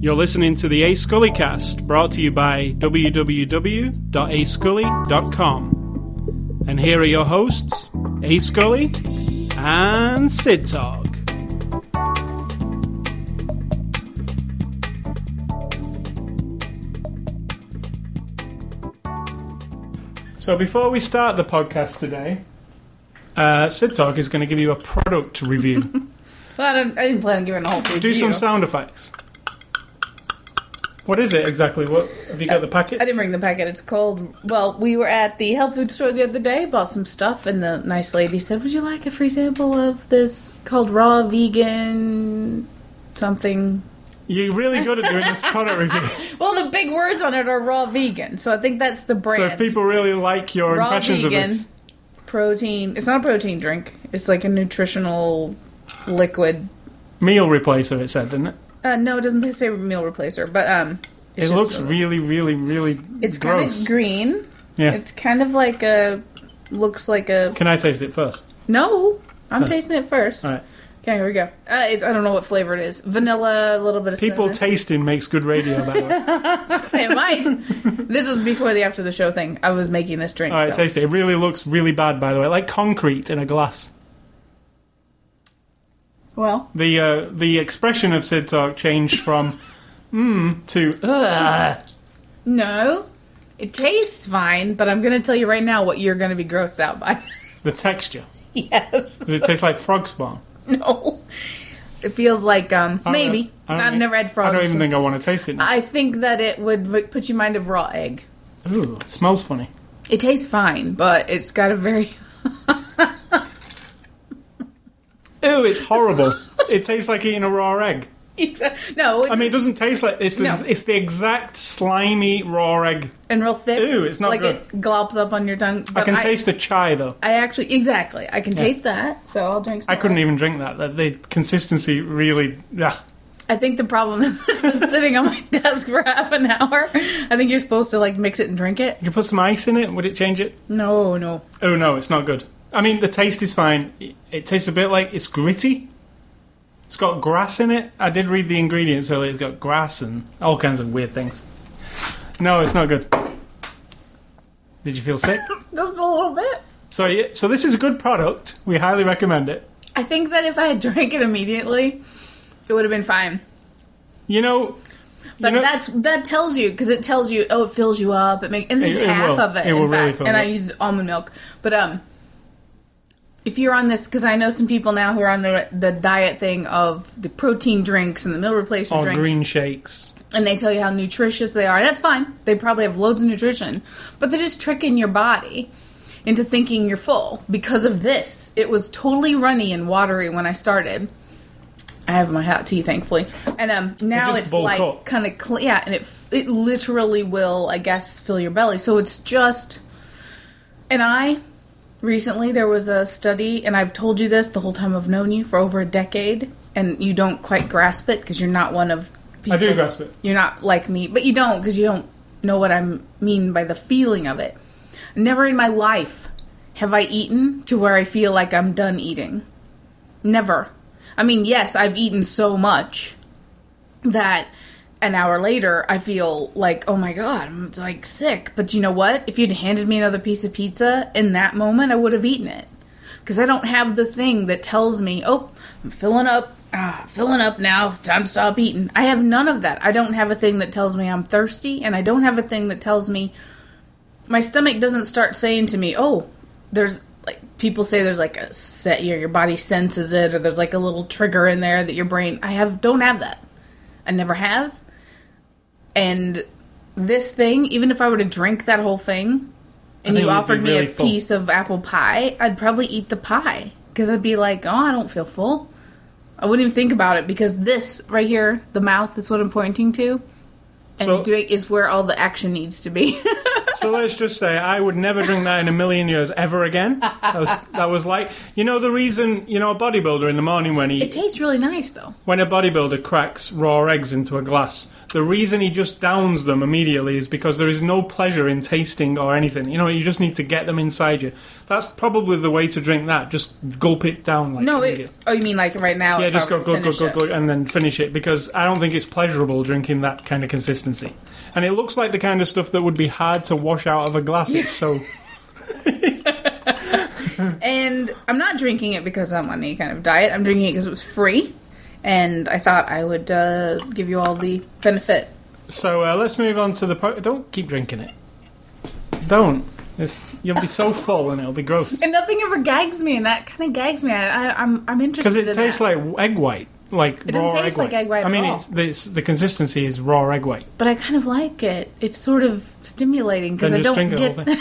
You're listening to the A Scully cast, brought to you by www.ascully.com. And here are your hosts, A Scully and Sid Talk. So before we start the podcast today, uh, Sid Talk is going to give you a product review. Well, I, don't, I didn't plan on giving a whole review. Do some sound effects. What is it exactly? What have you got the packet? I didn't bring the packet. It's cold. Well, we were at the health food store the other day, bought some stuff, and the nice lady said, "Would you like a free sample of this called raw vegan something?" You're really good at doing this product review. Well, the big words on it are raw vegan, so I think that's the brand. So if people really like your raw impressions of vegan this, protein. It's not a protein drink. It's like a nutritional liquid. meal replacer, it said, didn't it? Uh, no, it doesn't say meal replacer, but um, It looks really, really, really It's kind of green. yeah. It's kind of like a looks like a Can I taste it first? no. I'm Huh. tasting it first. All right. Okay, here we go. Uh, it, I don't know what flavor it is. Vanilla, a little bit of People cinnamon. tasting makes good radio, by the way. it might. this was before the after the show thing. I was making this drink. All right, so. taste it. It really looks really bad, by the way, like concrete in a glass. Well, The uh, the expression of Sid Talk changed from mmm to ugh. no, it tastes fine, but I'm going to tell you right now what you're going to be grossed out by. The texture. yes. Does it taste like frog spawn? No. It feels like um I maybe. I've never had frogs. I don't even think I want to taste it now. I think that it would put you in mind of raw egg. Ooh, it smells funny. It tastes fine, but it's got a very Ooh, it's horrible. it tastes like eating a raw egg. No. It's, I mean, it doesn't taste like it's the, No. it's the exact slimy raw egg. and real thick. Ooh, it's not like good. it glops up on your tongue. I can taste the chai though. I actually exactly. I can taste that, so I'll drink. Some I couldn't more. even drink that. The- The consistency really. Yeah. I think the problem is it's been sitting on my desk for half an hour. I think you're supposed to like mix it and drink it. You could put some ice in it. Would it change it? No, no. Oh no, it's not good. I mean, the taste is fine. It, it tastes a bit like it's gritty. It's got grass in it. I did read the ingredients earlier. It's got grass and all kinds of weird things. No, it's not good. Did you feel sick? Just a little bit. so, yeah, so this is a good product. We highly recommend it. I think that if I had drank it immediately, it would have been fine. You know, But you know, that's that tells you because it tells you oh it fills you up it make and this It- is it half will. of it, It in will really fact fill and you I used almond milk but um if you're on this because I know some people now who are on the, the diet thing of the protein drinks and the meal replacement all drinks green shakes. and they tell you how nutritious they are that's fine they probably have loads of nutrition but they're just tricking your body into thinking you're full because of this it was totally runny and watery when I started. I have my hot tea, thankfully, and um now it's like kind of cl- yeah, and it it literally will, I guess, fill your belly. So it's just, and I recently there was a study, and I've told you this the whole time I've known you for over a decade, and you don't quite grasp it because you're not one of people. I do grasp it. You're not like me, but you don't because you don't know what I mean by the feeling of it. Never in my life have I eaten to where I feel like I'm done eating. Never. I mean, yes, I've eaten so much that an hour later I feel like, oh my god, I'm like sick. But you know what? If you'd handed me another piece of pizza in that moment, I would have eaten it. Because I don't have the thing that tells me, oh, I'm filling up, ah, filling up now, time to stop eating. I have none of that. I don't have a thing that tells me I'm thirsty, and I don't have a thing that tells me my stomach doesn't start saying to me, oh, there's like people say there's like a set your your body senses it or there's like a little trigger in there that your brain I have don't have that. I never have. And this thing, even if I were to drink that whole thing and you offered me really a full. piece of apple pie, I'd probably eat the pie because I'd be like, "Oh, I don't feel full." I wouldn't even think about it because this right here, the mouth is what I'm pointing to. And So- doing is where all the action needs to be. So let's just say I would never drink that in a million years ever again. That was, that was like, you know, the reason, you know, a bodybuilder in the morning when he It tastes really nice though. when a bodybuilder cracks raw eggs into a glass, the reason he just downs them immediately is because there is no pleasure in tasting or anything. You know, you just need to get them inside you. That's probably the way to drink that. Just gulp it down like No, it, oh, you mean like right now? Yeah, just I go were to glug, glug, finish glug, it. glug, and then finish it because I don't think it's pleasurable drinking that kind of consistency. And it looks like the kind of stuff that would be hard to wash out of a glass. It's so. And I'm not drinking it because I'm on any kind of diet. I'm drinking it because it was free, and I thought I would uh, give you all the benefit. So uh, let's move on to the. Po- don't keep drinking it. Don't. It's, you'll be so full and it'll be gross. And nothing ever gags me, and that kind of gags me. I, I, I'm I'm interested Because it in tastes that. like egg white. Like It doesn't raw taste like egg white I mean, at all. it's, it's the consistency is raw egg white. but I kind of like it. It's sort of stimulating because I don't drink the get. whole thing.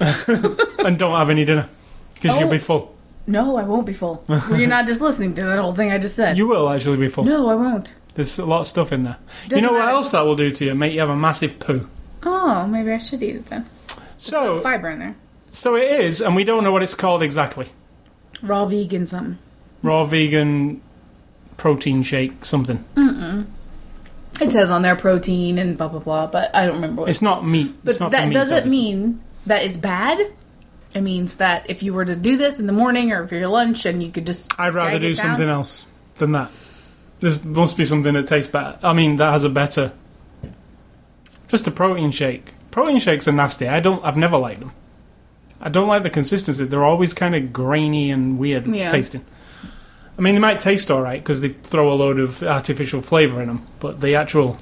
and don't have any dinner because you'll Oh. be full. no, I won't be full. well, you're not just listening to that whole thing I just said. You will actually be full. no, I won't. There's a lot of stuff in there. you Doesn't know what matter. else that will do to you? Make you have a massive poo. Oh, maybe I should eat it then. So, Fiber in there. so it is, and we don't know what it's called exactly. Raw vegan something. Raw vegan protein shake something. It says on there protein and blah blah blah, but I don't remember what. It's not meat. but it's not that meat, doesn't obviously. mean that is bad. It means that if you were to do this in the morning or for your lunch, and you could just I'd rather do something else than that. This must be something that tastes better. I mean, that has a better. Just a protein shake. Protein shakes are nasty. I don't. I've never liked them. I don't like the consistency. They're always kind of grainy and weird Yeah. tasting. I mean, they might taste all right because they throw a load of artificial flavour in them, but the actual.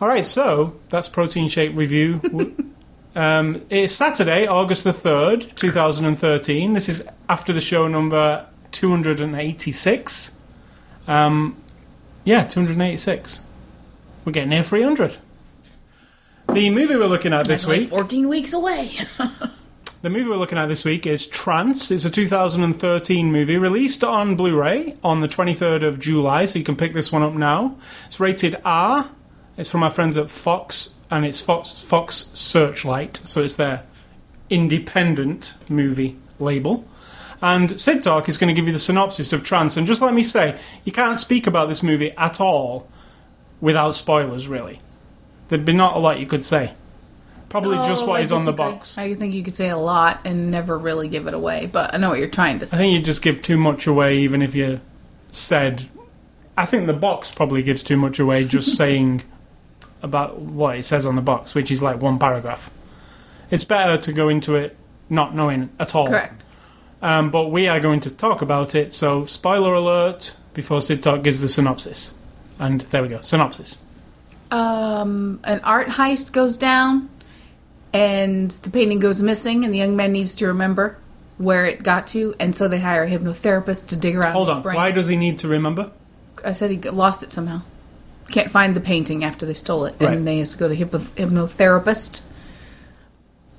All right, so that's protein shake review. um, it's Saturday, August the third, two thousand and thirteen. This is after the show number two hundred and eighty-six. Um, yeah, two hundred and eighty-six. We're getting near three hundred. The movie we're looking at this week. 14 weeks away. The movie we're looking at this week is Trance. It's a 2013 movie released on Blu ray on the 23rd of July, so you can pick this one up now. It's rated R. It's from our friends at Fox, and it's Fox, Fox Searchlight, so it's their independent movie label. And Sid Talk is going to give you the synopsis of Trance. And just let me say, you can't speak about this movie at all without spoilers, really. There'd be not a lot you could say. Probably just Oh, what I is on the box. I think you could say a lot and never really give it away, but I know what you're trying to say. I think you just give too much away, even if you said. I think the box probably gives too much away just saying about what it says on the box, which is like one paragraph. It's better to go into it not knowing at all. Correct. Um, but we are going to talk about it, so spoiler alert before Sid Talk gives the synopsis. And there we go, synopsis. Um, an art heist goes down, and the painting goes missing, and the young man needs to remember where it got to, and so they hire a hypnotherapist to dig around Hold his on, brain. why does he need to remember? I said he lost it somehow. Can't find the painting after they stole it, Right. and they has to go to hypno- hypnotherapist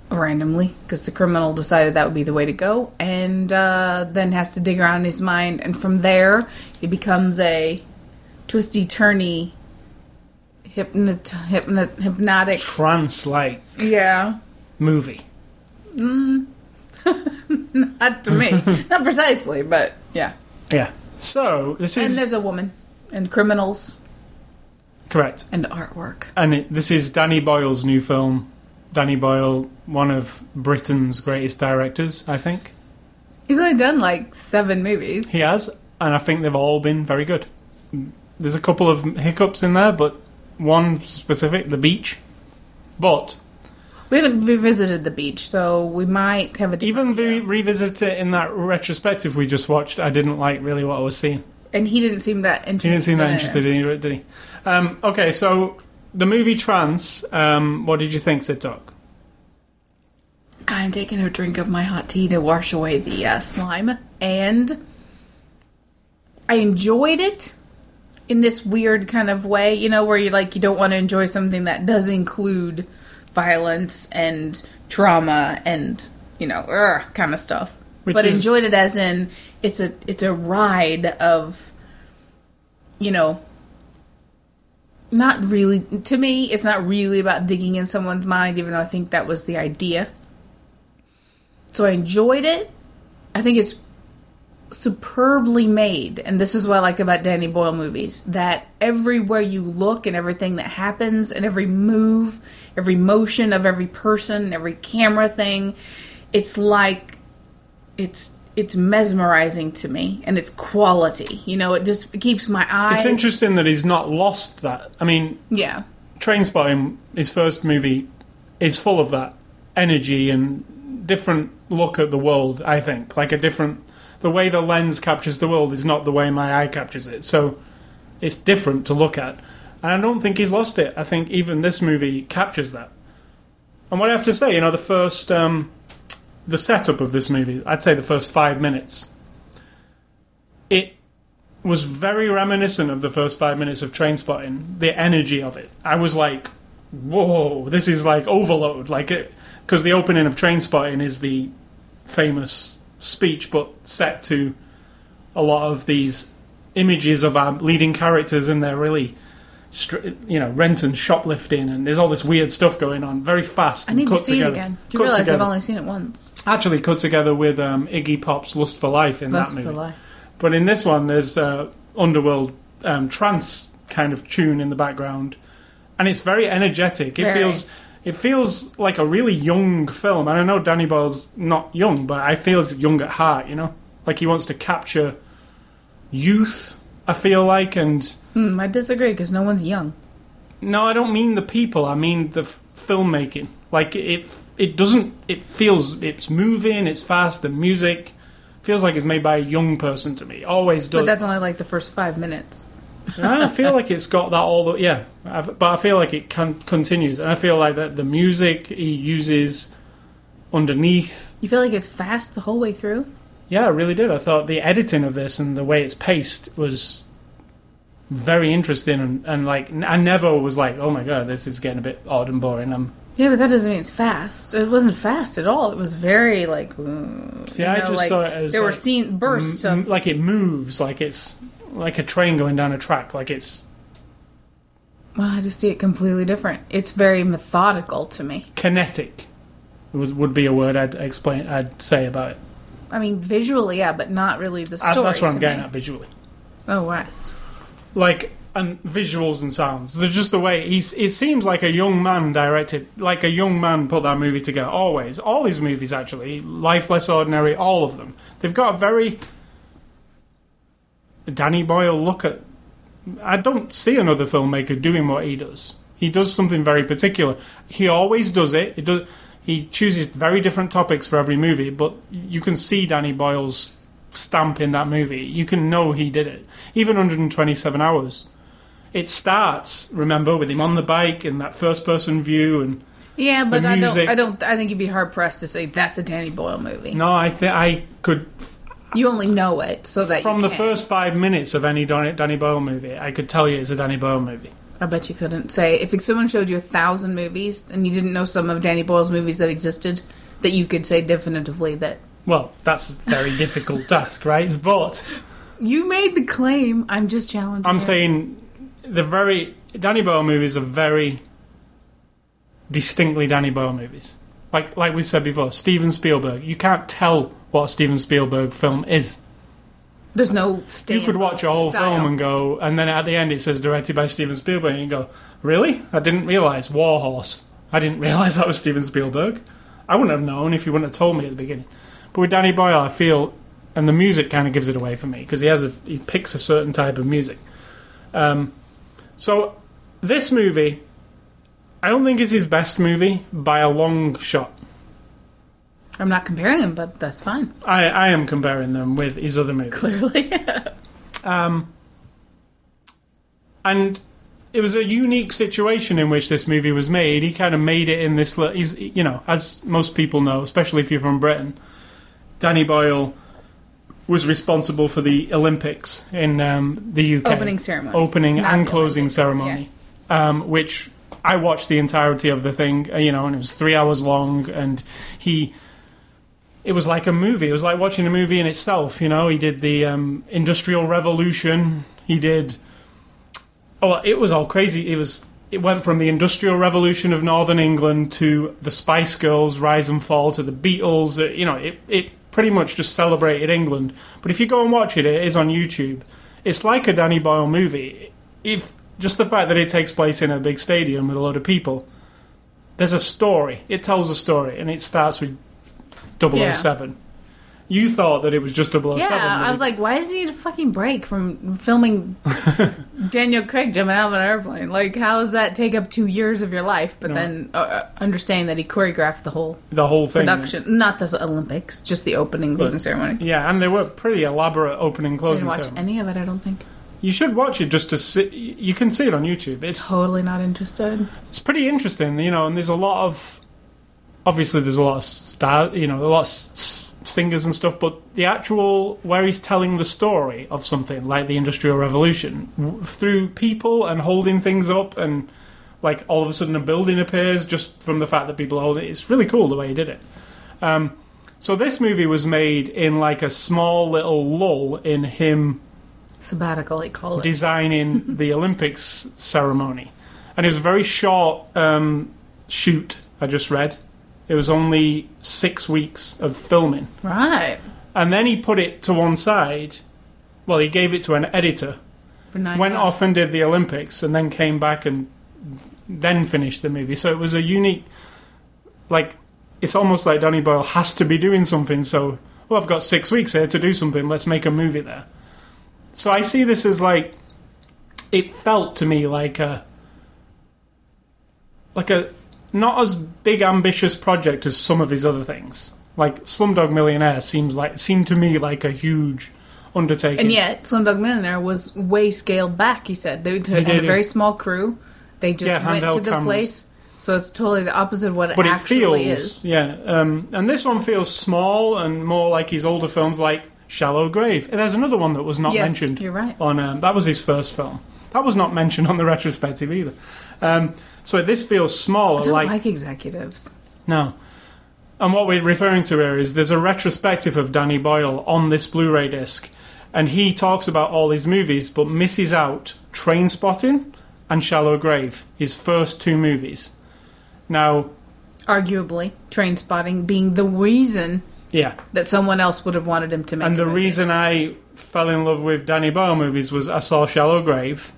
randomly because the criminal decided that would be the way to go, and uh, then has to dig around in his mind, and from there he becomes a twisty turny hypnot hypnot hypnotic. Trance like Yeah, movie. Mm. not to me, not precisely, but yeah. Yeah. So, this is, And there's a woman, and criminals, Correct. and artwork. And it, this is Danny Boyle's new film. Danny Boyle, one of Britain's greatest directors, I think. He's only done like seven movies. He has, and I think they've all been very good. There's a couple of hiccups in there, but one specific, The Beach. But We haven't revisited the beach, so we might have a different even re- idea. revisit it in that retrospective we just watched, I didn't like really what I was seeing. And he didn't seem that interested. He didn't seem that in interested it. in it, did he? Um, okay, so the movie Trance, um, what did you think, Sid Talk? I'm taking a drink of my hot tea to wash away the uh, slime, and I enjoyed it in this weird kind of way, you know, where you like you don't want to enjoy something that does include violence and trauma and you know, ugh, kind of stuff. Which but is- enjoyed it as in it's a it's a ride of you know Not really. To me, it's not really about digging in someone's mind, even though I think that was the idea. So I enjoyed it. I think it's superbly made, and this is what I like about Danny Boyle movies that everywhere you look and everything that happens and every move, every motion of every person, every camera thing, it's like it's it's mesmerizing to me and it's quality. You know, it just keeps my eyes It's interesting that he's not lost that. I mean, Yeah. Trainspotting his first movie, is full of that energy and different look at the world. I think like a different the way the lens captures the world is not the way my eye captures it. So it's different to look at, and I don't think he's lost it. I think even this movie captures that. And what I have to say, you know, the first um, the setup of this movie, I'd say the first five minutes, it was very reminiscent of the first five minutes of Trainspotting. The energy of it, I was like, "Whoa, this is like overload!" Like it, because the opening of Trainspotting is the famous speech, but set to a lot of these images of our leading characters, and they're really, str- you know, rent and shoplifting, and there's all this weird stuff going on, very fast. I and need to see together. it again. Do you realize. I've only seen it once? actually cut together with um, Iggy Pop's "Lust for Life" in Lust that movie. life. But in this one, there's uh, underworld um, trance kind of tune in the background, and it's very energetic. It Very. feels it feels like a really young film. And I know Danny Boyle's not young, but I feel he's young at heart. You know, like he wants to capture youth. I feel like, and Hmm, I disagree because no one's young. no, I don't mean the people. I mean the f- filmmaking. Like it, it doesn't. It feels it's moving. It's fast. The music feels like it's made by a young person to me. Always does. But that's only like the first five minutes. I feel like it's got that all the yeah, I've, but I feel like it con- continues, and I feel like that the music he uses underneath. You feel like it's fast the whole way through? Yeah, I really did. I thought the editing of this and the way it's paced was very interesting, and, and like I never was like, oh my god, this is getting a bit odd and boring. Um, Yeah, but that doesn't mean it's fast. It wasn't fast at all. It was very like. mm, See, you I just like, saw it as there were like, scene bursts m- of. like it moves, like it's like a train going down a track, like it's Well, I just see it completely different. It's very methodical to me. kinetic. Would, would be a word I'd explain. I'd say about it. I mean, visually, yeah, but not really the Uh, story. that's what I'm getting me. at visually. Oh, right. like and visuals and sounds. There's just the way he. It seems like a young man directed, like a young man put that movie together. Always, all his movies actually, Life Less Ordinary, all of them. They've got a very Danny Boyle look at. I don't see another filmmaker doing what he does. He does something very particular. He always does it. It does. He chooses very different topics for every movie, but you can see Danny Boyle's stamp in that movie. You can know he did it. Even 127 hours. It starts, remember, with him on the bike in that first person view and Yeah, but I don't. I don't. I think you'd be hard pressed to say that's a Danny Boyle movie. no, I think I could You only know it so that from you the can. first 5 minutes of any Don- Danny Boyle movie, I could tell you it's a Danny Boyle movie. I bet you couldn't say if someone showed you a thousand movies and you didn't know some of Danny Boyle's movies that existed, that you could say definitively that Well, that's a very difficult task, right? But you made the claim. I'm just challenging. I'm you. saying the very Danny Boyle movies are very distinctly Danny Boyle movies. Like like we've said before, Steven Spielberg. You can't tell what a Steven Spielberg film is. there's no. You could watch a whole style. film and go, and then at the end it says directed by Steven Spielberg, and you go, really? I didn't realize War Horse. I didn't realize that was Steven Spielberg. I wouldn't have known if you wouldn't have told me at the beginning. But with Danny Boyle, I feel, and the music kind of gives it away for me because he has a he picks a certain type of music. Um, so this movie, I don't think it's his best movie by a long shot. I'm not comparing them, but that's fine. I, I am comparing them with his other movies. Clearly, Um, and it was a unique situation in which this movie was made. He kind of made it in this. He's, you know, as most people know, especially if you're from Britain, Danny Boyle was responsible for the Olympics in um, the UK. Opening ceremony. Opening Not and closing Olympics, ceremony, um, which I watched the entirety of the thing, uh, you know, and it was three hours long, and he. It was like a movie. It was like watching a movie in itself. You know, he did the um, Industrial Revolution. He did oh, it was all crazy. It was. It went from the Industrial Revolution of Northern England to the Spice Girls' rise and fall to the Beatles. uh, You know, it it pretty much just celebrated England. But if you go and watch it, it is on YouTube. It's like a Danny Boyle movie. If just the fact that it takes place in a big stadium with a load of people, there's a story. It tells a story, and it starts with 007. You thought that it was just 007. Yeah, I was like, why does he need a fucking break from filming Daniel Craig jumping out of an airplane? Like, how does that take up two years of your life? But No. then uh, uh, understanding that he choreographed the whole the whole thing. production, not the Olympics, just the opening closing ceremony. Yeah, and they were pretty elaborate opening I closing didn't watch ceremony. any of it. I don't think. You should watch it just to see. You can see it on YouTube. It's Totally not interested. it's pretty interesting, you know. And there's a lot of obviously there's a lot of star, you know, a lot of singers and stuff. But the actual where he's telling the story of something like the Industrial Revolution w- through people and holding things up and like all of a sudden a building appears just from the fact that people hold it. It's really cool the way he did it. Um, so this movie was made in like a small little lull in him Sabbatical, they call it. designing the Olympics ceremony, and it was a very short um, shoot. I just read it was only six weeks of filming, right. and then he put it to one side. Well, he gave it to an editor, went months. off and did the Olympics, and then came back and then finished the movie. So it was a unique, like it's almost like Danny Boyle has to be doing something. So well, I've got six weeks here to do something. Let's make a movie there. So I see this as like it felt to me like a like a not as big ambitious project as some of his other things. Like Slumdog Millionaire seems like seemed to me like a huge undertaking. And yet, Slumdog Millionaire was way scaled back. He said they had a very small crew. They just Yeah, went to the cameras. place, so it's totally the opposite of what it but it actually feels is. yeah um, and this one feels small and more like his older films like shallow grave. There's another one that was not yes, mentioned you're right. on um, that was his first film. That was not mentioned on the retrospective either. Um, so this feels smaller I don't like, like, executives. no. And what we're referring to here is there's a retrospective of danny boyle on this blu-ray disc and he talks about all his movies but misses out Trainspotting and shallow grave his first two movies. Now Arguably, train spotting being the reason yeah that someone else would have wanted him to make. And a the movie. reason I fell in love with Danny Boyle movies was I saw Shallow Grave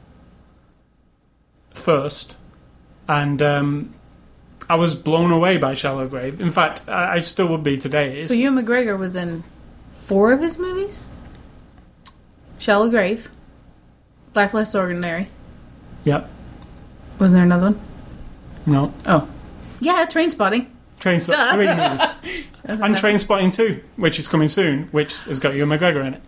first, and um, I was blown away by Shallow Grave. In fact, I, I still would be today. It's, So Ewan McGregor was in four of his movies. Shallow Grave, Life Less Ordinary. Yep. Wasn't there another one? No. Oh, yeah, Trainspotting. Train Duh. three movies. And Train Spotting 2, which is coming soon, which has got Ewan McGregor in it.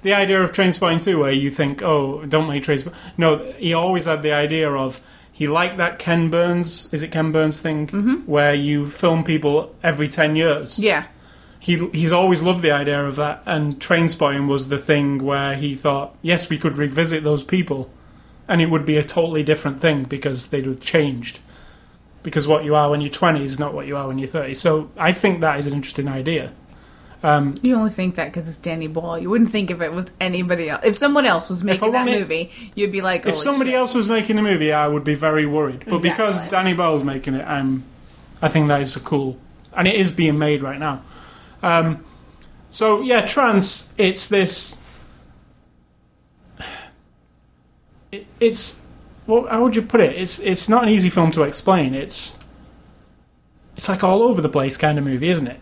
The idea of Trainspotting 2, where you think, oh, don't make Trainspotting. No, he always had the idea of, he liked that Ken Burns, is it Ken Burns thing, mm-hmm. where you film people every 10 years. Yeah, he he's always loved the idea of that, and Trainspotting was the thing where he thought, yes, we could revisit those people, and it would be a totally different thing because they'd have changed. Because what you are when you're 20 is not what you are when you're 30. So I think that is an interesting idea. Um, you only think that because it's Danny Boyle. You wouldn't think if it was anybody else. If someone else was making that wanted- movie, you'd be like, if somebody shit." else was making the movie, I would be very worried. But because Danny Boyle's making it, I'm, I think that is a cool, and it is being made right now. Um, so yeah, trance. It's this. It, it's well, how would you put it? It's it's not an easy film to explain. It's it's like all over the place kind of movie, isn't it?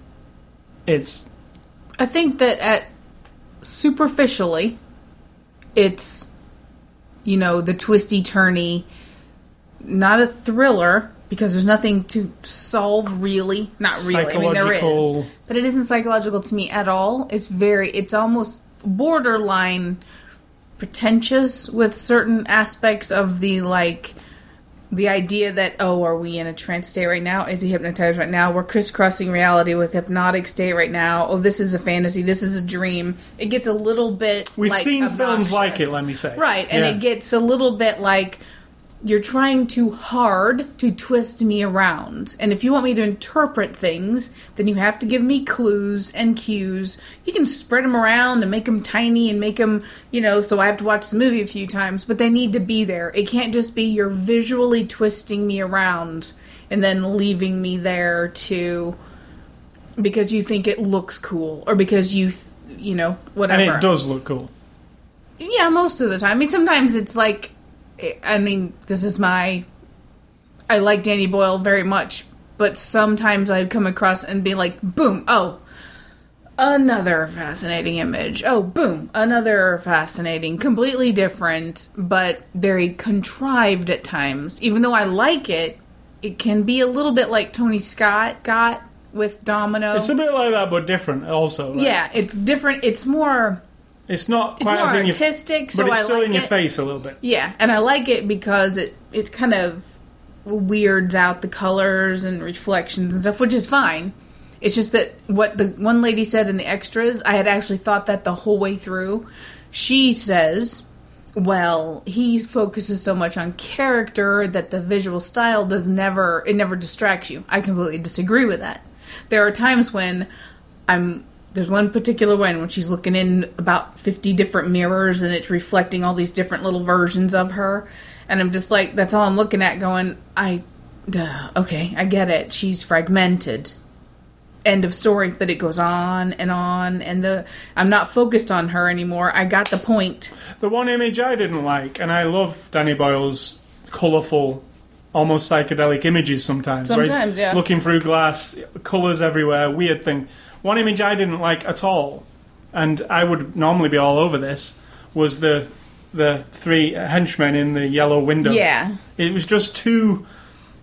It's I think that at superficially, it's you know the twisty turny, not a thriller because there's nothing to solve really. Not really. I mean, there is, but it isn't psychological to me at all. It's very. It's almost borderline pretentious with certain aspects of the like the idea that oh are we in a trance state right now? Is he hypnotized right now? We're crisscrossing reality with hypnotic state right now. Oh this is a fantasy. This is a dream. It gets a little bit we've like, seen films like it. Let me say. Right and Yeah. it gets a little bit like you're trying too hard to twist me around. And if you want me to interpret things, then you have to give me clues and cues. You can spread them around and make them tiny and make them, you know, so I have to watch the movie a few times, but they need to be there. It can't just be you're visually twisting me around and then leaving me there to because you think it looks cool or because you th- you know whatever And it does look cool. yeah, most of the time. I mean, sometimes it's like, I mean, this is my. I like Danny Boyle very much, but sometimes I'd come across and be like, boom, oh, another fascinating image. Oh, boom, another fascinating, completely different, but very contrived at times. Even though I like it, it can be a little bit like Tony Scott got with Domino. It's a bit like that, but different also. yeah, it's different. It's more. It's not It's quite more as in your artistic, so but it's I still like in your it. face a little bit. Yeah, and I like it because it it kind of weirds out the colors and reflections and stuff, which is fine. It's just that what the one lady said in the extras, I had actually thought that the whole way through. She says, "Well, he focuses so much on character that the visual style does never it never distracts you." I completely disagree with that. There are times when I'm there's one particular one when she's looking in about 50 different mirrors and it's reflecting all these different little versions of her and i'm just like that's all i'm looking at going i duh, okay i get it she's fragmented end of story but it goes on and on and the i'm not focused on her anymore i got the point The one image I didn't like, and I love Danny Boyle's colourful, almost psychedelic images sometimes. Sometimes, yeah. Looking through glass, colours everywhere, weird thing. One image I didn't like at all, and I would normally be all over this, was the the three henchmen in the yellow window. yeah It was just too.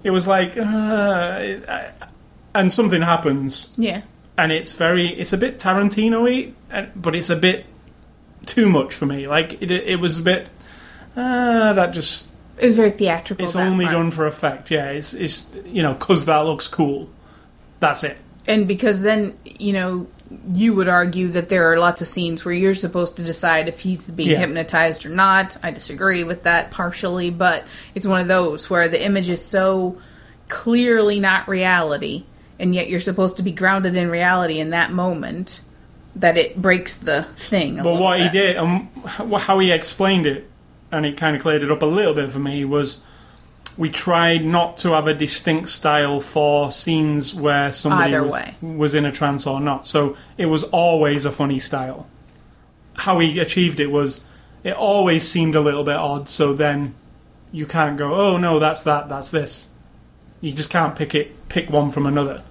It was like, uh, and something happens, yeah and it's very it's a bit Tarantino-y, but it's a bit too much for me. Like it, it was a bit uh, that just it was very theatrical it's only part. done for effect. Yeah, it's it's you know because that looks cool. That's it. And because then you know you would argue that there are lots of scenes where you're supposed to decide if he's being Yeah. hypnotized or not i disagree with that partially but it's one of those where the image is so clearly not reality and yet you're supposed to be grounded in reality in that moment that it breaks the thing a But what he did and wh- how he explained it, and it kind of cleared it up a little bit for me was. We tried not to have a distinct style for scenes where somebody Either was, way. was in a trance or not. So it was always a funny style. How he achieved it was it always seemed a little bit odd, so then you can't go, oh no, that's that, that's this. You just can't pick it pick one from another.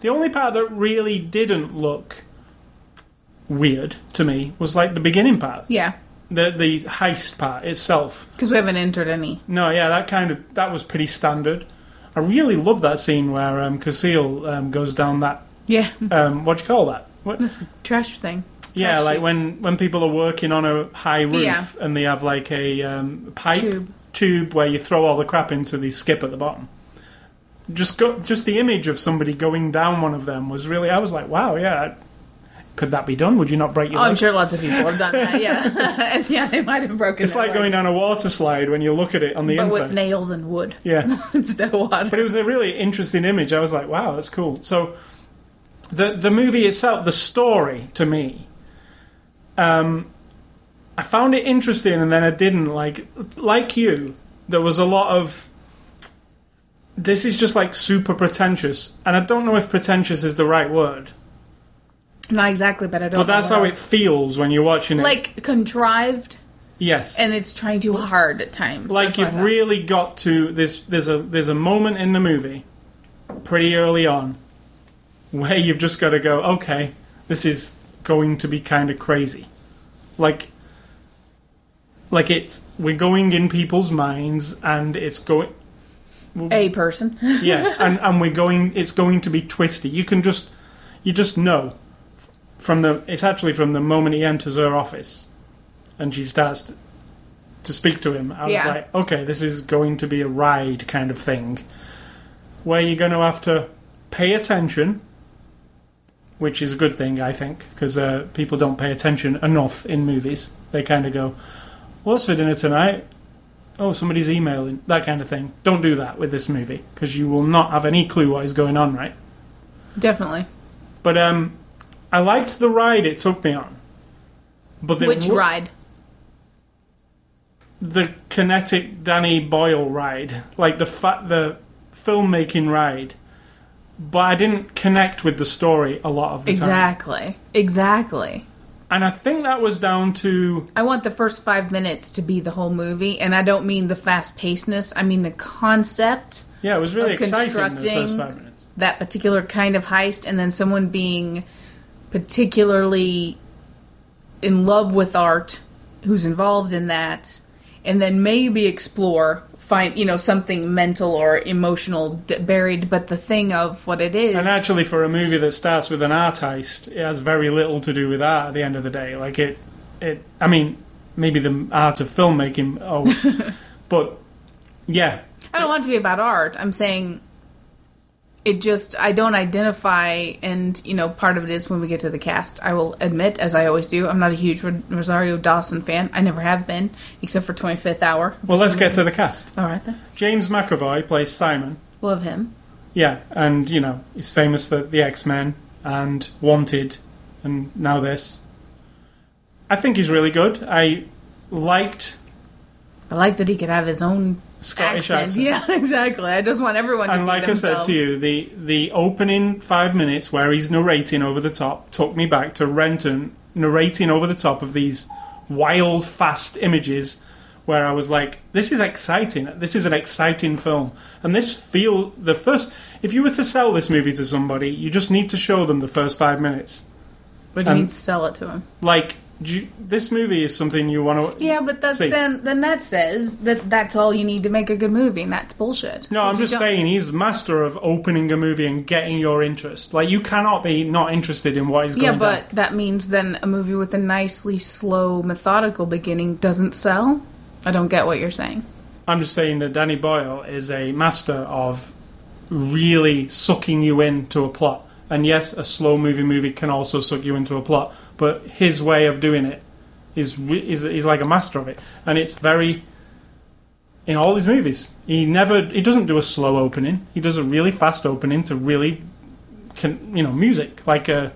The only part that really didn't look weird to me was like the beginning part. yeah The the heist part itself. because we haven't entered any No, yeah, that kind of that was pretty standard. I really love that scene where um, Cassel um, goes down that yeah um, what do you call that? What? this trash thing Yeah, Trash like chute. when when people are working on a high roof Yeah. and they have like a um, pipe Tube. tube where you throw all the crap into the skip at the bottom. Just go, just the image of somebody going down one of them was really. I was like, wow, yeah. Could that be done? Would you not break your oh, i'm sure lots of people have done that yeah and yeah they might have broken it. It's like going down a water slide when you look at it on the inside. but inside. with nails and wood yeah. instead of water But it was a really interesting image. I was like, wow, that's cool. So the the movie itself, the story to me, um, I found it interesting, and then I didn't. Like like you, there was a lot of. This is just like super pretentious, and I don't know if pretentious is the right word, Not exactly, but I don't. but that's how it feels when you're watching it. like contrived, yes, and it's trying too hard at times. like you've really got to this there's a there's a moment in the movie pretty early on where you've just got to go okay this is going to be kind of crazy like like it's we're going in people's minds and it's going a person. yeah and and we're going it's going to be twisty you can just you just know from the it's actually from the moment he enters her office and she starts to, to speak to him i was like okay this is going to be a ride kind of thing where you're going to have to pay attention which is a good thing i think because uh, people don't pay attention enough in movies they kind of go what's for dinner tonight oh, somebody's emailing, that kind of thing. Don't do that with this movie because you will not have any clue what is going on, right? Definitely. But um, I liked the ride it took me on. But the, Which ride? the kinetic Danny Boyle ride, like the fa- the filmmaking ride. But I didn't connect with the story a lot of the time. Exactly. Exactly. And I think that was down to I want the first five minutes to be the whole movie, and I don't mean the fast pacedness. I mean the concept, yeah, it was really exciting the first five minutes. that particular kind of heist, and then someone being particularly in love with art, who's involved in that, and then maybe explore find you know something mental or emotional d- buried. But the thing of what it is, And actually, for a movie that starts with an art heist, it has very little to do with art at the end of the day. Like it, it. I mean, maybe the art of filmmaking. Oh, but yeah, I don't want it to be about art. I'm saying it just I don't identify, and you know, part of it is when we get to the cast. I will admit, as I always do, I'm not a huge Rosario Dawson fan. I never have been, except for 25th Hour. well, let's get to the cast. All right then, James McAvoy plays Simon. love him. Yeah, and you know he's famous for the X Men and Wanted, and now this. I think he's really good. I liked I like that he could have his own Scottish accent. accent. Yeah, exactly. I just want everyone to And like I said to you, the the opening five minutes where he's narrating over the top took me back to Renton narrating over the top of these wild, fast images. Where I was like, "This is exciting. This is an exciting film." And this feel the first. If you were to sell this movie to somebody, you just need to show them the first five minutes. What do you and- mean sell it to him? Like, you- this movie is something you want to. Yeah, but that's see. then then that says that that's all you need to make a good movie, and that's bullshit. No, I'm just don't- saying he's master of opening a movie and getting your interest. Like you cannot be not interested in what is going Yeah, down. but that means then a movie with a nicely slow, methodical beginning doesn't sell. I don't get what you're saying. I'm just saying that Danny Boyle is a master of really sucking you into a plot. And yes, a slow moving movie can also suck you into a plot, but his way of doing it is is is like a master of it, and it's very in all his movies. He never he doesn't do a slow opening. He does a really fast opening to really can you know music like uh,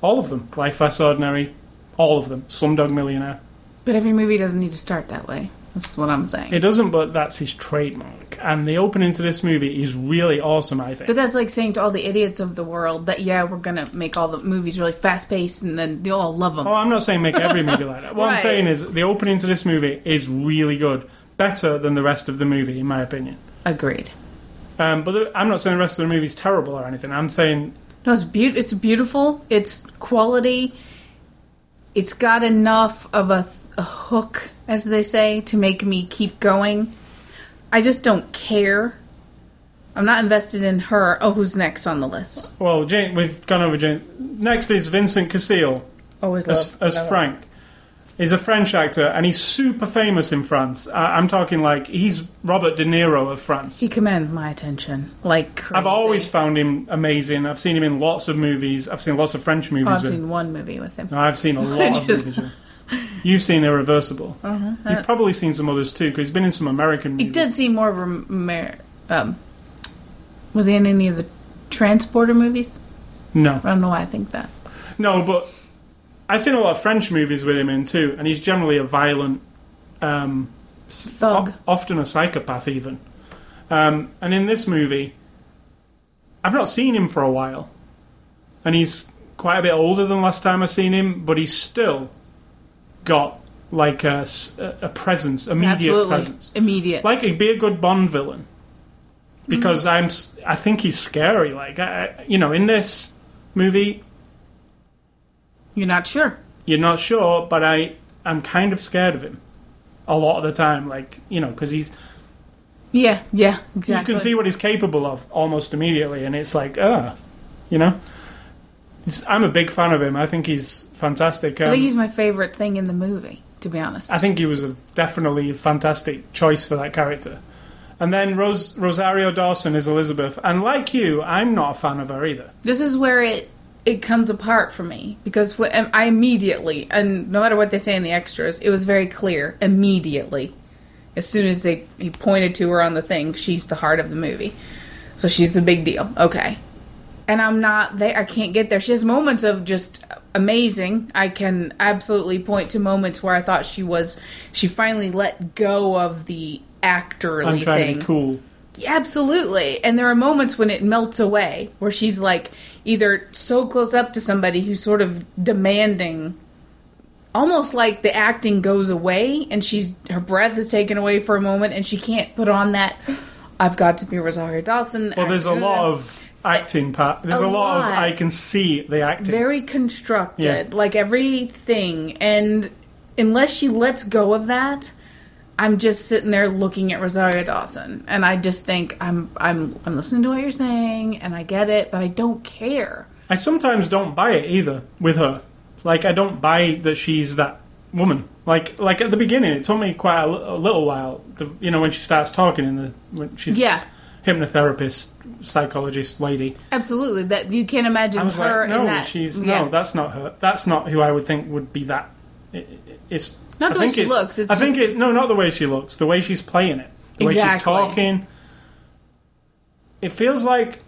all of them. Life Less Ordinary, all of them. Slumdog Millionaire. But every movie doesn't need to start that way. That's what I'm saying. It doesn't, but that's his trademark. And the opening to this movie is really awesome, I think. but that's like saying to all the idiots of the world that yeah, we're gonna make all the movies really fast paced, and then they'll all love them. Oh, I'm not saying make every movie like that. What I'm saying is the opening to this movie is really good. Better than the rest of the movie, in my opinion. Agreed. Um, but the, I'm not saying the rest of the movie is terrible or anything. I'm saying No, it's beaut- It's beautiful. It's quality. It's got enough of a, a hook, as they say, to make me keep going. I just don't care. I'm not invested in her. Oh, who's next on the list? Well, Jane, we've gone over Jane. Next is Vincent Cassel oh, Always as, love as Frank. He's a French actor, and he's super famous in France. I, I'm talking like he's Robert De Niro of France. He commands my attention like crazy. I've always found him amazing. I've seen him in lots of movies. I've seen lots of French movies. Oh, I've with seen one movie with him. No, I've seen a lot of Just- movies. with him. You've seen Irreversible. Uh-huh. You've probably seen some others too, because he's been in some American movies. He movies. did seem more of a Amer- um. Was he in any of the Transporter movies? No, I don't know why I think that. no, but I've seen a lot of French movies with him in too, and he's generally a violent, um, Thug. o- often a psychopath even. Um, and in this movie, I've not seen him for a while, and he's quite a bit older than last time I've seen him, but he's still got like a, a presence, immediate Absolutely presence. immediate. like he'd be a good Bond villain because I'm I think he's scary. Like I, you know, in this movie, You're not sure. you're not sure, but I I'm kind of scared of him a lot of the time. Like you know, because he's Yeah, yeah, exactly. you can see what he's capable of almost immediately, and it's like ah, you know. It's, I'm a big fan of him. I think he's fantastic. I Um, think he's my favorite thing in the movie, to be honest. I think he was a definitely a fantastic choice for that character. And then Rose, Rosario Dawson is Elizabeth, and like you, I'm not a fan of her either. this is where it it comes apart for me because I immediately, and no matter what they say in the extras, it was very clear immediately. As soon as they he pointed to her on the thing, she's the heart of the movie. So she's the big deal. Okay. And I'm not there. I can't get there. She has moments of just amazing. I can absolutely point to moments where I thought she was. She finally let go of the actorly I'm trying thing. to be cool. Yeah, Absolutely. And there are moments when it melts away where she's like either so close up to somebody who's sort of demanding almost like the acting goes away and she's her breath is taken away for a moment and she can't put on that I've got to be Rosario Dawson. Well, there's a lot of acting part. There's A a, lot, lot. of I can see the acting. very constructed, Yeah. like everything and unless she lets go of that I'm just sitting there looking at Rosario Dawson, and I just think I'm I'm I'm listening to what you're saying, and I get it, but I don't care. I sometimes don't buy it either with her. Like I don't buy that she's that woman. Like like at the beginning, it took me quite a, little while. The, you know when she starts talking in the when she's Yeah, hypnotherapist psychologist lady. absolutely. That you can't imagine I was her like, no, in that. she's yeah. no, that's not her. That's not who I would think would be that. It, it- it's Not the I way think she looks, it's I think just- it no, not the way she looks. The way she's playing it. The way she's Exactly. talking. It feels like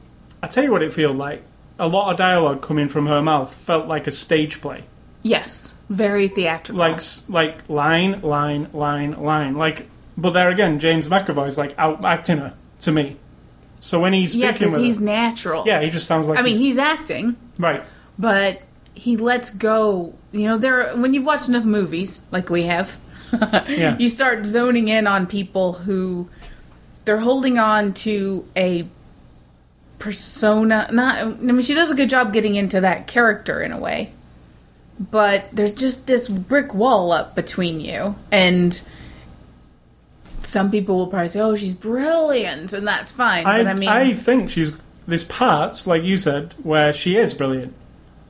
I tell you what it feels like. A lot of dialogue coming from her mouth felt like a stage play. yes, very theatrical. like like line line line line like but there again james mcavoy's like out acting her to me so when he's yeah, because he's her, natural. yeah he just sounds like I mean he's, he's acting, right but he lets go. You know, there when you've watched enough movies like we have, Yeah. you start zoning in on people who they're holding on to a persona. Not, I mean, she does a good job getting into that character in a way, but there's just this brick wall up between you and. Some people will probably say, "Oh, she's brilliant," and that's fine. I, but I mean, I think she's there's parts like you said where she is brilliant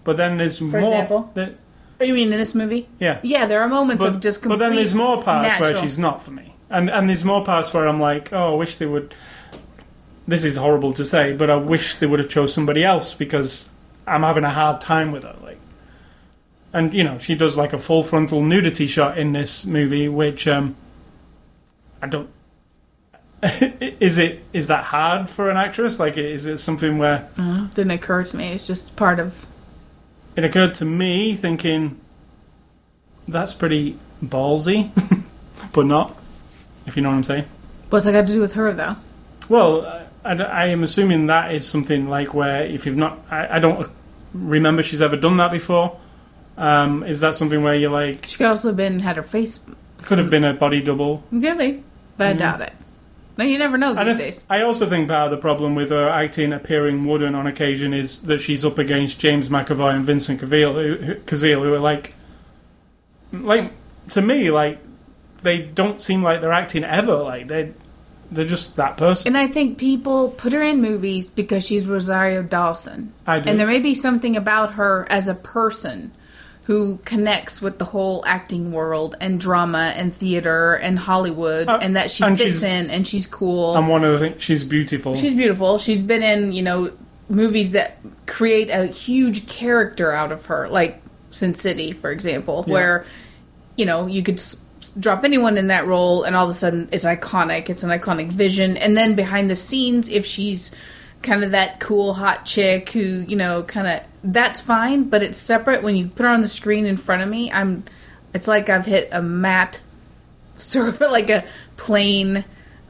but then there's more example? that, Oh, you mean in this movie? yeah Yeah, there are moments but, of just but then there's more parts where she's not for me and and there's more parts where i'm like oh i wish they would this is horrible to say but i wish they would have chose somebody else because i'm having a hard time with her like and you know she does like a full frontal nudity shot in this movie which um i don't is it is that hard for an actress like is it something where Uh, didn't occur to me. It's just part of. it occurred to me thinking that's pretty ballsy but not if you know what i'm saying What's that got to do with her, though? Well, I, I am assuming that is something like where if you've not, I, I don't remember she's ever done that before. Um, is that something where you're like, She could also have been had her face. could have been a body double? Could be, but I doubt it. No, you never know Mm-hmm. These I, th- days. I also think part of the problem with her acting appearing wooden on occasion is that she's up against James McAvoy and Vincent Cassel, who, who, who are like, like to me, like they don't seem like they're acting ever. Like they, they're just that person. And I think people put her in movies because she's Rosario Dawson. I do. And there may be something about her as a person who connects with the whole acting world and drama and theater and Hollywood Uh, and that she and fits in and she's cool. and one of the things, she's beautiful. She's beautiful. She's been in, you know, movies that create a huge character out of her, like Sin City, for example, Yeah. where, you know, you could s- drop anyone in that role and all of a sudden it's iconic. It's an iconic vision. And then behind the scenes, if she's kind of that cool hot chick who, you know, kind of that's fine, but it's separate when you put her on the screen in front of me. I'm it's like I've hit a matte sort of like a plain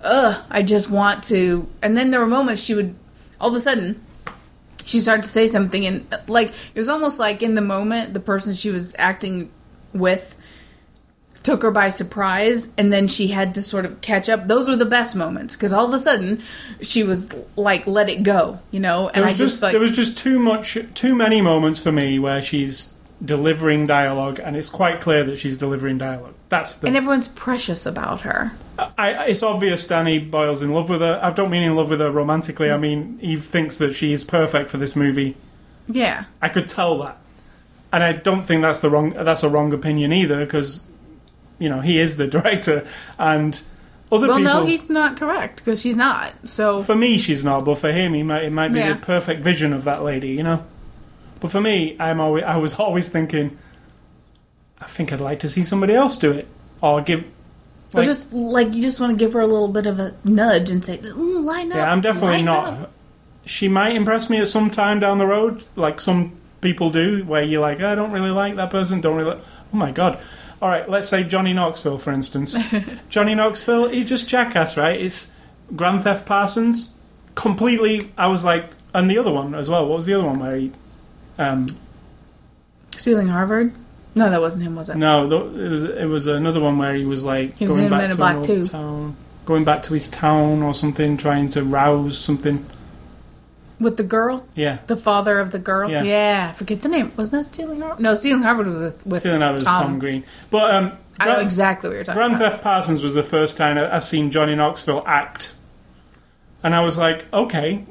ugh, I just want to. And then there were moments she would, all of a sudden, she started to say something, and like it was almost like in the moment, the person she was acting with took her by surprise, and then she had to sort of catch up. Those were the best moments because all of a sudden she was like, "Let it go," you know. There And was I just, just like, there was just too much, too many moments for me where she's delivering dialogue, and it's quite clear that she's delivering dialogue. That's the. and everyone's precious about her. I, I- it's obvious Danny Boyle's in love with her. I don't mean in love with her romantically. I mean he thinks that she is perfect for this movie. Yeah, I could tell that, and I don't think that's the wrong. That's a wrong opinion either, because you know he is the director, and other people well, people. no, he's not correct because she's not. So For me, she's not, but for him, he might, it might be Yeah. the perfect vision of that lady, you know. But for me, I'm always, I was always thinking, I think I'd like to see somebody else do it, or give, Or Like- just like you just want to give her a little bit of a nudge and say, line up. Yeah, I'm definitely not. up." She might impress me at some time down the road, like some people do, where you're like, I don't really like that person. Don't really. Oh my god! All right, let's say Johnny Knoxville, for instance. Johnny Knoxville, he's just jackass, right? It's Grand Theft Parsons. Completely, I was like, and the other one as well. What was the other one where he? Um, Stealing Harvard? No, that wasn't him, was it? no, th- it was it was another one where he was like He was going back to Black an old too. town, going back to his town or something, trying to rouse something. With the girl, Yeah. the father of the girl. Yeah. Yeah, I forget the name. Wasn't that Stealing Harvard? No, Stealing Harvard was with, with Stealing Harvard was Tom. Tom Green. But um, I know exactly what you're talking Grand about. Theft Parsons was the first time I, I seen Johnny Knoxville act, and I was like, okay,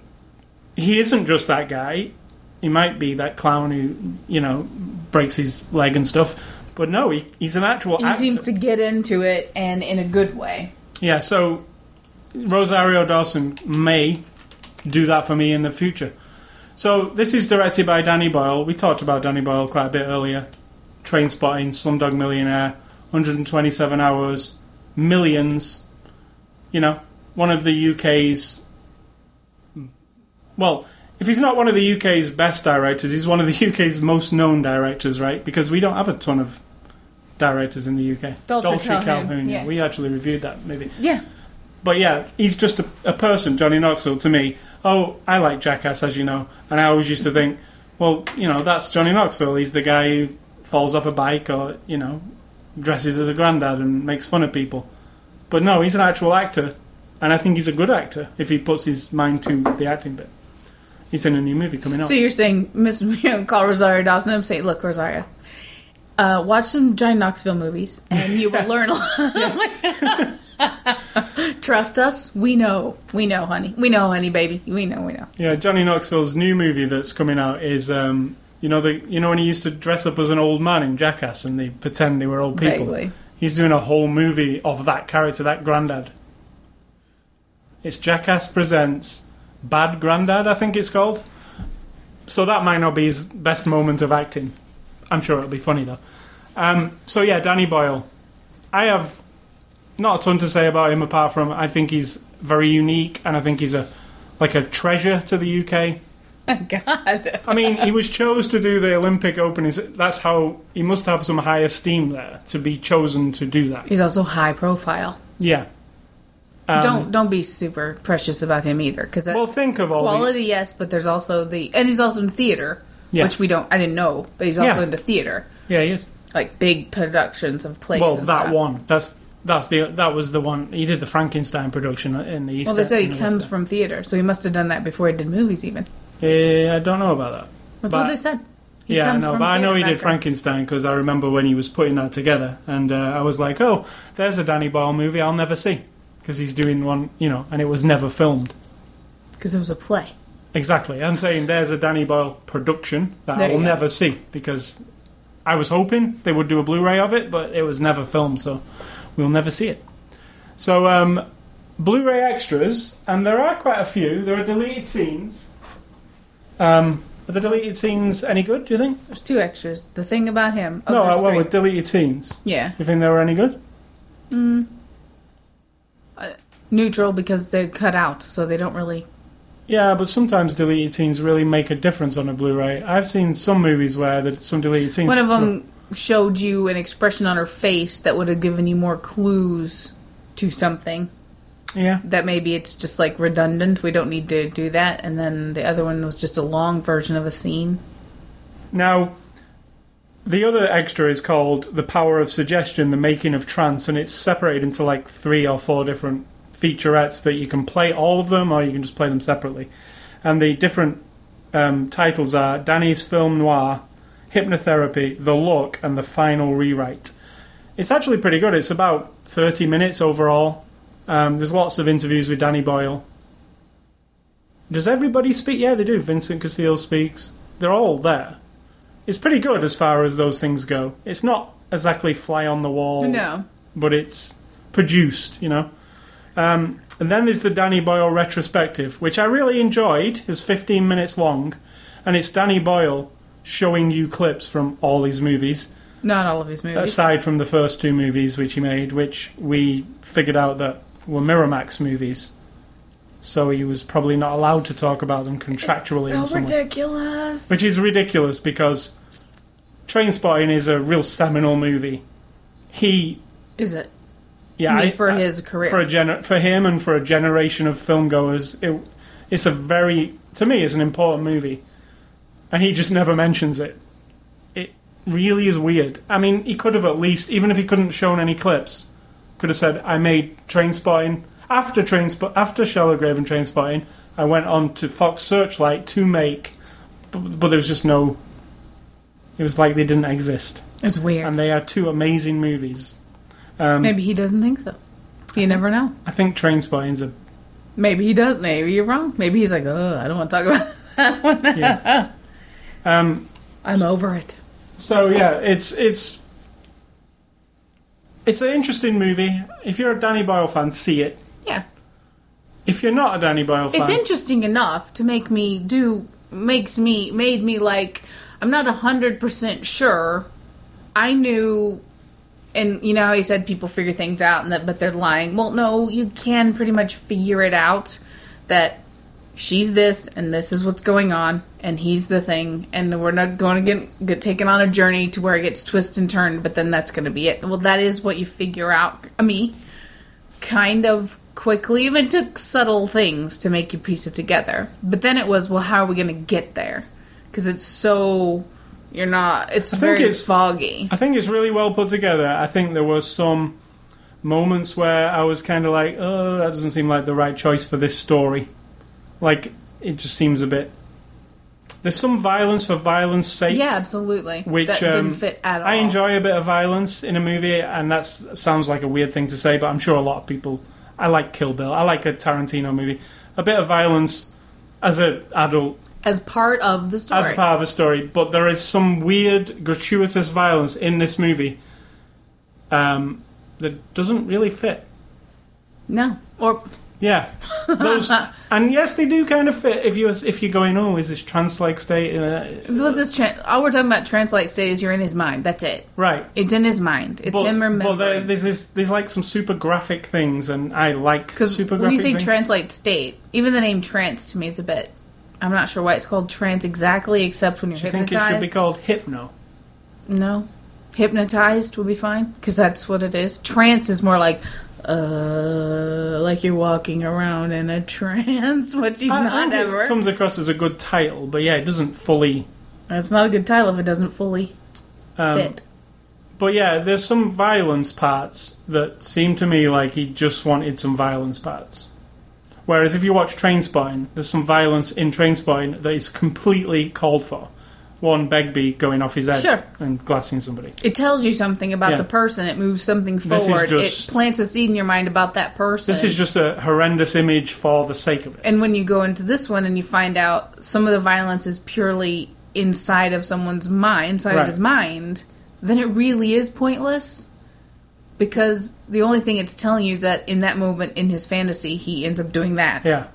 he isn't just that guy. He might be that clown who you know breaks his leg and stuff, but no, he, he's an actual He actor. seems to get into it and in a good way. Yeah, so Rosario Dawson may do that for me in the future. So this is directed by Danny Boyle. We talked about Danny Boyle quite a bit earlier. Trainspotting, Slumdog Millionaire, 127 hours, millions. You know, one of the UK's. Well, if he's not one of the UK's best directors, he's one of the UK's most known directors, right? Because we don't have a ton of directors in the UK. Dolce Calhoun, yeah. yeah. We actually reviewed that, movie. Yeah. But yeah, he's just a, a person, Johnny Knoxville, to me. Oh, I like Jackass, as you know. And I always used to think, well, you know, that's Johnny Knoxville. He's the guy who falls off a bike or, you know, dresses as a granddad and makes fun of people. But no, he's an actual actor. And I think he's a good actor if he puts his mind to the acting bit. He's in a new movie coming out. So you're saying, Miss, call Rosario Dawson and say, look, Rosario, uh, watch some Johnny Knoxville movies and you will learn a lot. Trust us. We know. We know, honey. We know, honey, baby. We know, we know. Yeah, Johnny Knoxville's new movie that's coming out is, um, you know, the you know when he used to dress up as an old man in Jackass and they pretend they were old people. Vaguely. He's doing a whole movie of that character, that granddad. It's Jackass presents Bad Granddad, I think it's called. So that might not be his best moment of acting. I'm sure it'll be funny though. Um, so yeah, Danny Boyle. I have not a ton to say about him apart from I think he's very unique and I think he's a like a treasure to the UK. God. I mean, he was chose to do the Olympic openings. That's how he must have some high esteem there to be chosen to do that. He's also high profile. Yeah. Um, don't don't be super precious about him either, because Well, think of all the quality, yes, but there's also the and he's also in theater, Yeah. which we don't. I didn't know, but he's also Yeah. into theater, Yeah, he is. like big productions of plays. Well, and that stuff. one. That's that's the that was the one. He did the Frankenstein production in the East. Well, they say he comes from theater, so he must have done that before he did movies. Even. Eh, I don't know about that. that's But- what they said. He yeah, I know, but I know he did. Frankenstein because I remember when he was putting that together, and uh, I was like, "Oh, there's a Danny Boyle movie I'll never see," because he's doing one, you know, and it was never filmed. because it was a play. Exactly. I'm saying there's a Danny Boyle production that There I will never see because I was hoping they would do a Blu-ray of it, but it was never filmed, so we'll never see it. So, um, Blu-ray extras, and there are quite a few. There are deleted scenes. Um, are the deleted scenes any good? Do you think? There's two extras. The thing about him. Oh, no, uh, well, three. with deleted scenes. yeah, You think they were any good? neutral because they're cut out, so they don't really. Yeah, but sometimes deleted scenes really make a difference on a Blu-ray. I've seen some movies where that some deleted scenes. One of them showed you an expression on her face that would have given you more clues to something. Yeah. That maybe it's just like redundant. We don't need to do that. And then the other one was just a long version of a scene. Now, the other extra is called The Power of Suggestion, The Making of Trance, and it's separated into like three or four different featurettes that you can play all of them or you can just play them separately. And the different um, titles are Danny's Film Noir, Hypnotherapy, The Look, and The Final Rewrite. It's actually pretty good. It's about 30 minutes overall. Um, there's lots of interviews with Danny Boyle. Does everybody speak? Yeah, they do. Vincent Cassel speaks. They're all there. It's pretty good as far as those things go. It's not exactly fly on the wall, No. but it's produced, you know. Um, and then there's the Danny Boyle retrospective, which I really enjoyed. It's 15 minutes long, and it's Danny Boyle showing you clips from all his movies. Not all of his movies. aside from the first two movies which he made, which we figured out that were Miramax movies. So he was probably not allowed to talk about them contractually in so ridiculous. Which is ridiculous because Trainspotting is a real seminal movie. He, is it? yeah, I I- for I- his career. for a gener- for him and for a generation of filmgoers, it, it's a very to me it's an important movie, and he just never mentions it. It really is weird. I mean, he could have at least, even if he couldn't shown any clips, could have said, "I made Trainspotting after Train after Shallow Grave and Trainspotting. I went on to Fox Searchlight to make," but, but there was just no. It was like they didn't exist, it's weird. and they are two amazing movies. Um, Maybe he doesn't think so. You never know. I think Trainspotting's a Maybe he does. Maybe you're wrong. Maybe he's like, oh, I don't want to talk about that one. Yeah. Um, I'm over it. so yeah, it's it's it's an interesting movie. If you're a Danny Boyle fan, see it. Yeah. If you're not a Danny Boyle fan, It's interesting enough to make me do, makes me, made me like, I'm not 100% sure. I knew, and you know how he said people figure things out, and that, but they're lying. Well, no, you can pretty much figure it out that she's this, and this is what's going on, and he's the thing, and we're not going to get, get taken on a journey to where it gets twisted and turned, but then that's going to be it. Well, that is what you figure out. I mean, kind of quickly. Even took subtle things to make you piece it together. But then it was, well, how are we going to get there? Because it's so you're not. It's think very it's- foggy. I think it's really well put together. I think there was some moments where I was kind of like, "Oh, that doesn't seem like the right choice for this story." Like it just seems a bit. There's some violence for violence sake. Yeah, absolutely. Which that um, didn't fit at all. I enjoy a bit of violence in a movie, and that sounds like a weird thing to say, but I'm sure a lot of people. I like Kill Bill. I like a Tarantino movie. A bit of violence as an adult, as part of the story. as part of a story, but there is some weird, gratuitous violence in this movie um, that doesn't really fit. no, or Yeah, those, and yes, they do kind of fit if you if you're going, oh, is this trance-like state? Uh, was this? Tra- all we're talking about translate state is you're in his mind. That's it. right. It's in his mind. It's him but there, remembering. there's this, there's like some super graphic things, and I like super when you say translate state, even the name trance to me is a bit. I'm not sure why it's called trance exactly, except when you're Do you think it should be called hypno? No, hypnotized would be fine because that's what it is. Trance is more like, uh, like you're walking around in a trance, which he's I not think ever. It comes across as a good title, but yeah, it doesn't fully. It's not a good title if it doesn't fully Um, fit. But yeah, there's some violence parts that seem to me like he just wanted some violence parts. Whereas if you watch Trainspotting, there's some violence in Trainspotting that is completely called for. One Begbie going off his head Sure. and glassing somebody. It tells you something about Yeah. the person. It moves something This is forward. just- it plants a seed in your mind about that person. This is just a horrendous image for the sake of it. And when you go into this one and you find out some of the violence is purely inside of someone's mind, inside Right. of his mind, then it really is pointless. Because the only thing it's telling you is that in that moment in his fantasy, he ends up doing that. Yeah.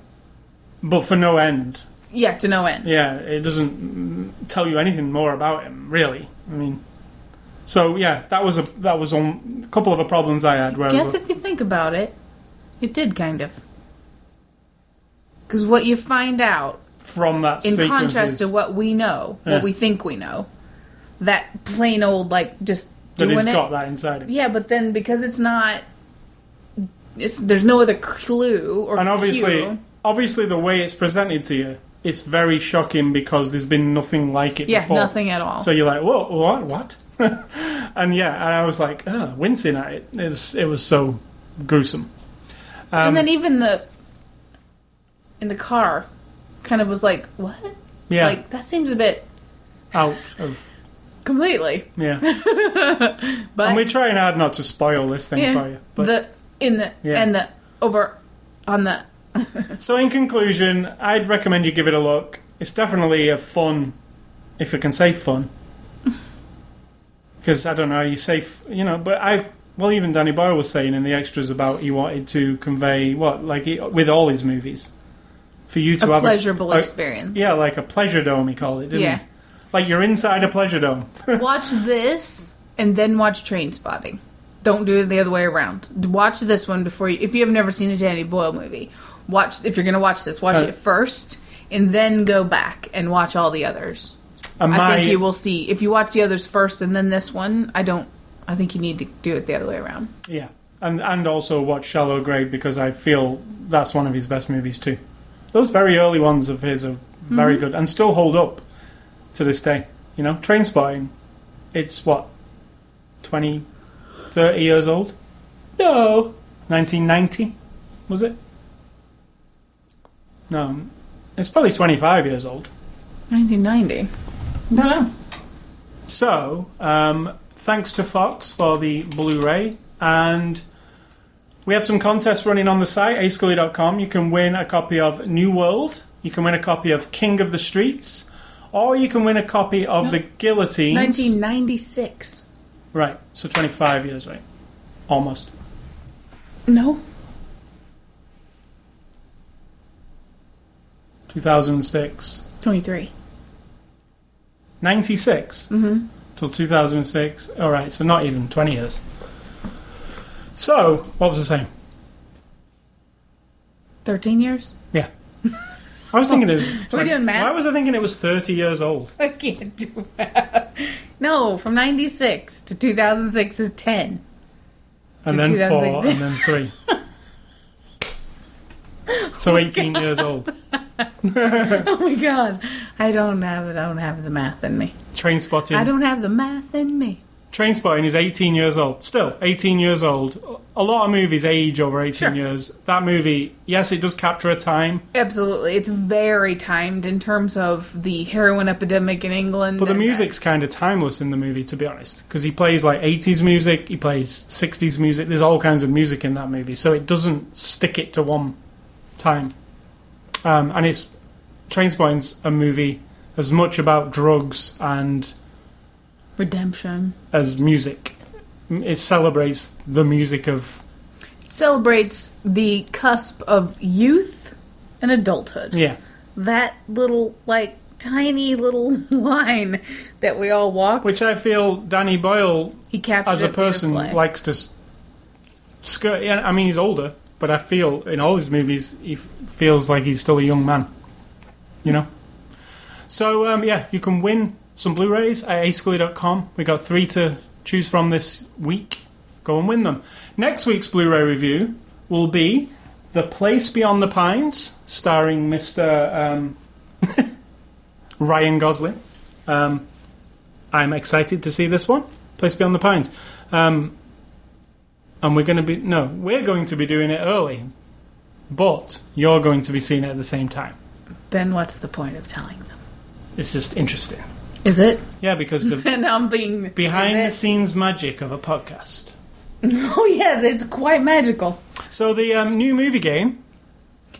But for no end. Yeah, to no end. Yeah, it doesn't tell you anything more about him, really. I mean, so yeah, that was a that was on a couple of the problems I had. Where Guess if you think about it, it did kind of. Because what you find out, from that in contrast is- to what we know, Yeah. what we think we know, that plain old, like, just that doing he's it. got that inside him. Yeah, but then because it's not, it's there's no other clue or and obviously, cue. obviously, the way it's presented to you, it's very shocking because there's been nothing like it yeah, before. nothing at all. So you're like, whoa, what, what? and yeah, and I was like, oh, wincing at it. It was, it was so gruesome. Um, and then even the in the car, kind of was like, what? yeah, Like that seems a bit out of completely. yeah. But and we're trying hard not to spoil this thing yeah, for you. But the in the Yeah. and the over on the So, in conclusion, I'd recommend you give it a look. It's definitely a fun, if I can say fun. Because I don't know, you say, f- you know, but I've, well, even Danny Boyle was saying in the extras about he wanted to convey, what, like he, with all his movies, for you to have a have pleasurable a, experience. Yeah, like a pleasure dome, he called it, didn't Yeah. he? Like you're inside a pleasure dome. Watch this and then watch Trainspotting. Don't do it the other way around. Watch this one before you. If you have never seen a Danny Boyle movie, watch. If you're going to watch this, watch Uh, it first, and then go back and watch all the others. And I think you will see. If you watch the others first and then this one, I don't. I think you need to do it the other way around. Yeah, and and also watch Shallow Grave because I feel that's one of his best movies too. Those very early ones of his are very Mm-hmm. good and still hold up to this day. You know, Trainspotting, it's what 20, 30 years old. No, nineteen ninety, was it? No, it's probably twenty five years old. 1990. No. So, um, thanks to Fox for the Blu-ray, and we have some contests running on the site, ascully.com. You can win a copy of New World, you can win a copy of King of the Streets, or you can win a copy of No. The Guillotines. 1996. Right, so 25 years, right? Almost. No. 2006. 23. 96 Mm-hmm. till 2006. All right, so not even 20 years. So, what was the same? 13 years? Yeah. I was thinking it was. Are we doing math? Why was I thinking it was 30 years old? I can't do that. No, from 96 to 2006 is 10. And then four, and then three. so 18 years old. Oh my god. I don't have I don't have the math in me. Trainspotting. I don't have the math in me. Trainspotting is 18 years old. Still, 18 years old. A lot of movies age over 18 Sure. years. That movie, yes, it does capture a time, Absolutely. It's very timed in terms of the heroin epidemic in England. but the music's kind of timeless in the movie, to be honest. Because he plays like 80s music, he plays 60s music. There's all kinds of music in that movie, so it doesn't stick it to one time. Um, and it's Trainspotting's a movie as much about drugs and redemption. as music. It celebrates the music of It celebrates the cusp of youth and adulthood. yeah. That little like tiny little line that we all walk. Which I feel Danny Boyle He as a person likes to skirt. Yeah, I mean he's older, but I feel in all his movies he feels like he's still a young man. You know. So um, yeah, you can win some Blu-rays at ascully.com. We got three to choose from this week. Go and win them. Next week's Blu-ray review will be The Place Beyond the Pines, starring Mr. Um, Ryan Gosling. Um, I'm excited to see this one. Place Beyond the Pines. Um, and we're going to be no, we're going to be doing it early, but you're going to be seeing it at the same time. then what's the point of telling them? It's just interesting. Is it? Yeah, because the And I'm being behind the scenes magic of a podcast. Oh yes, it's quite magical. So the um, new movie game,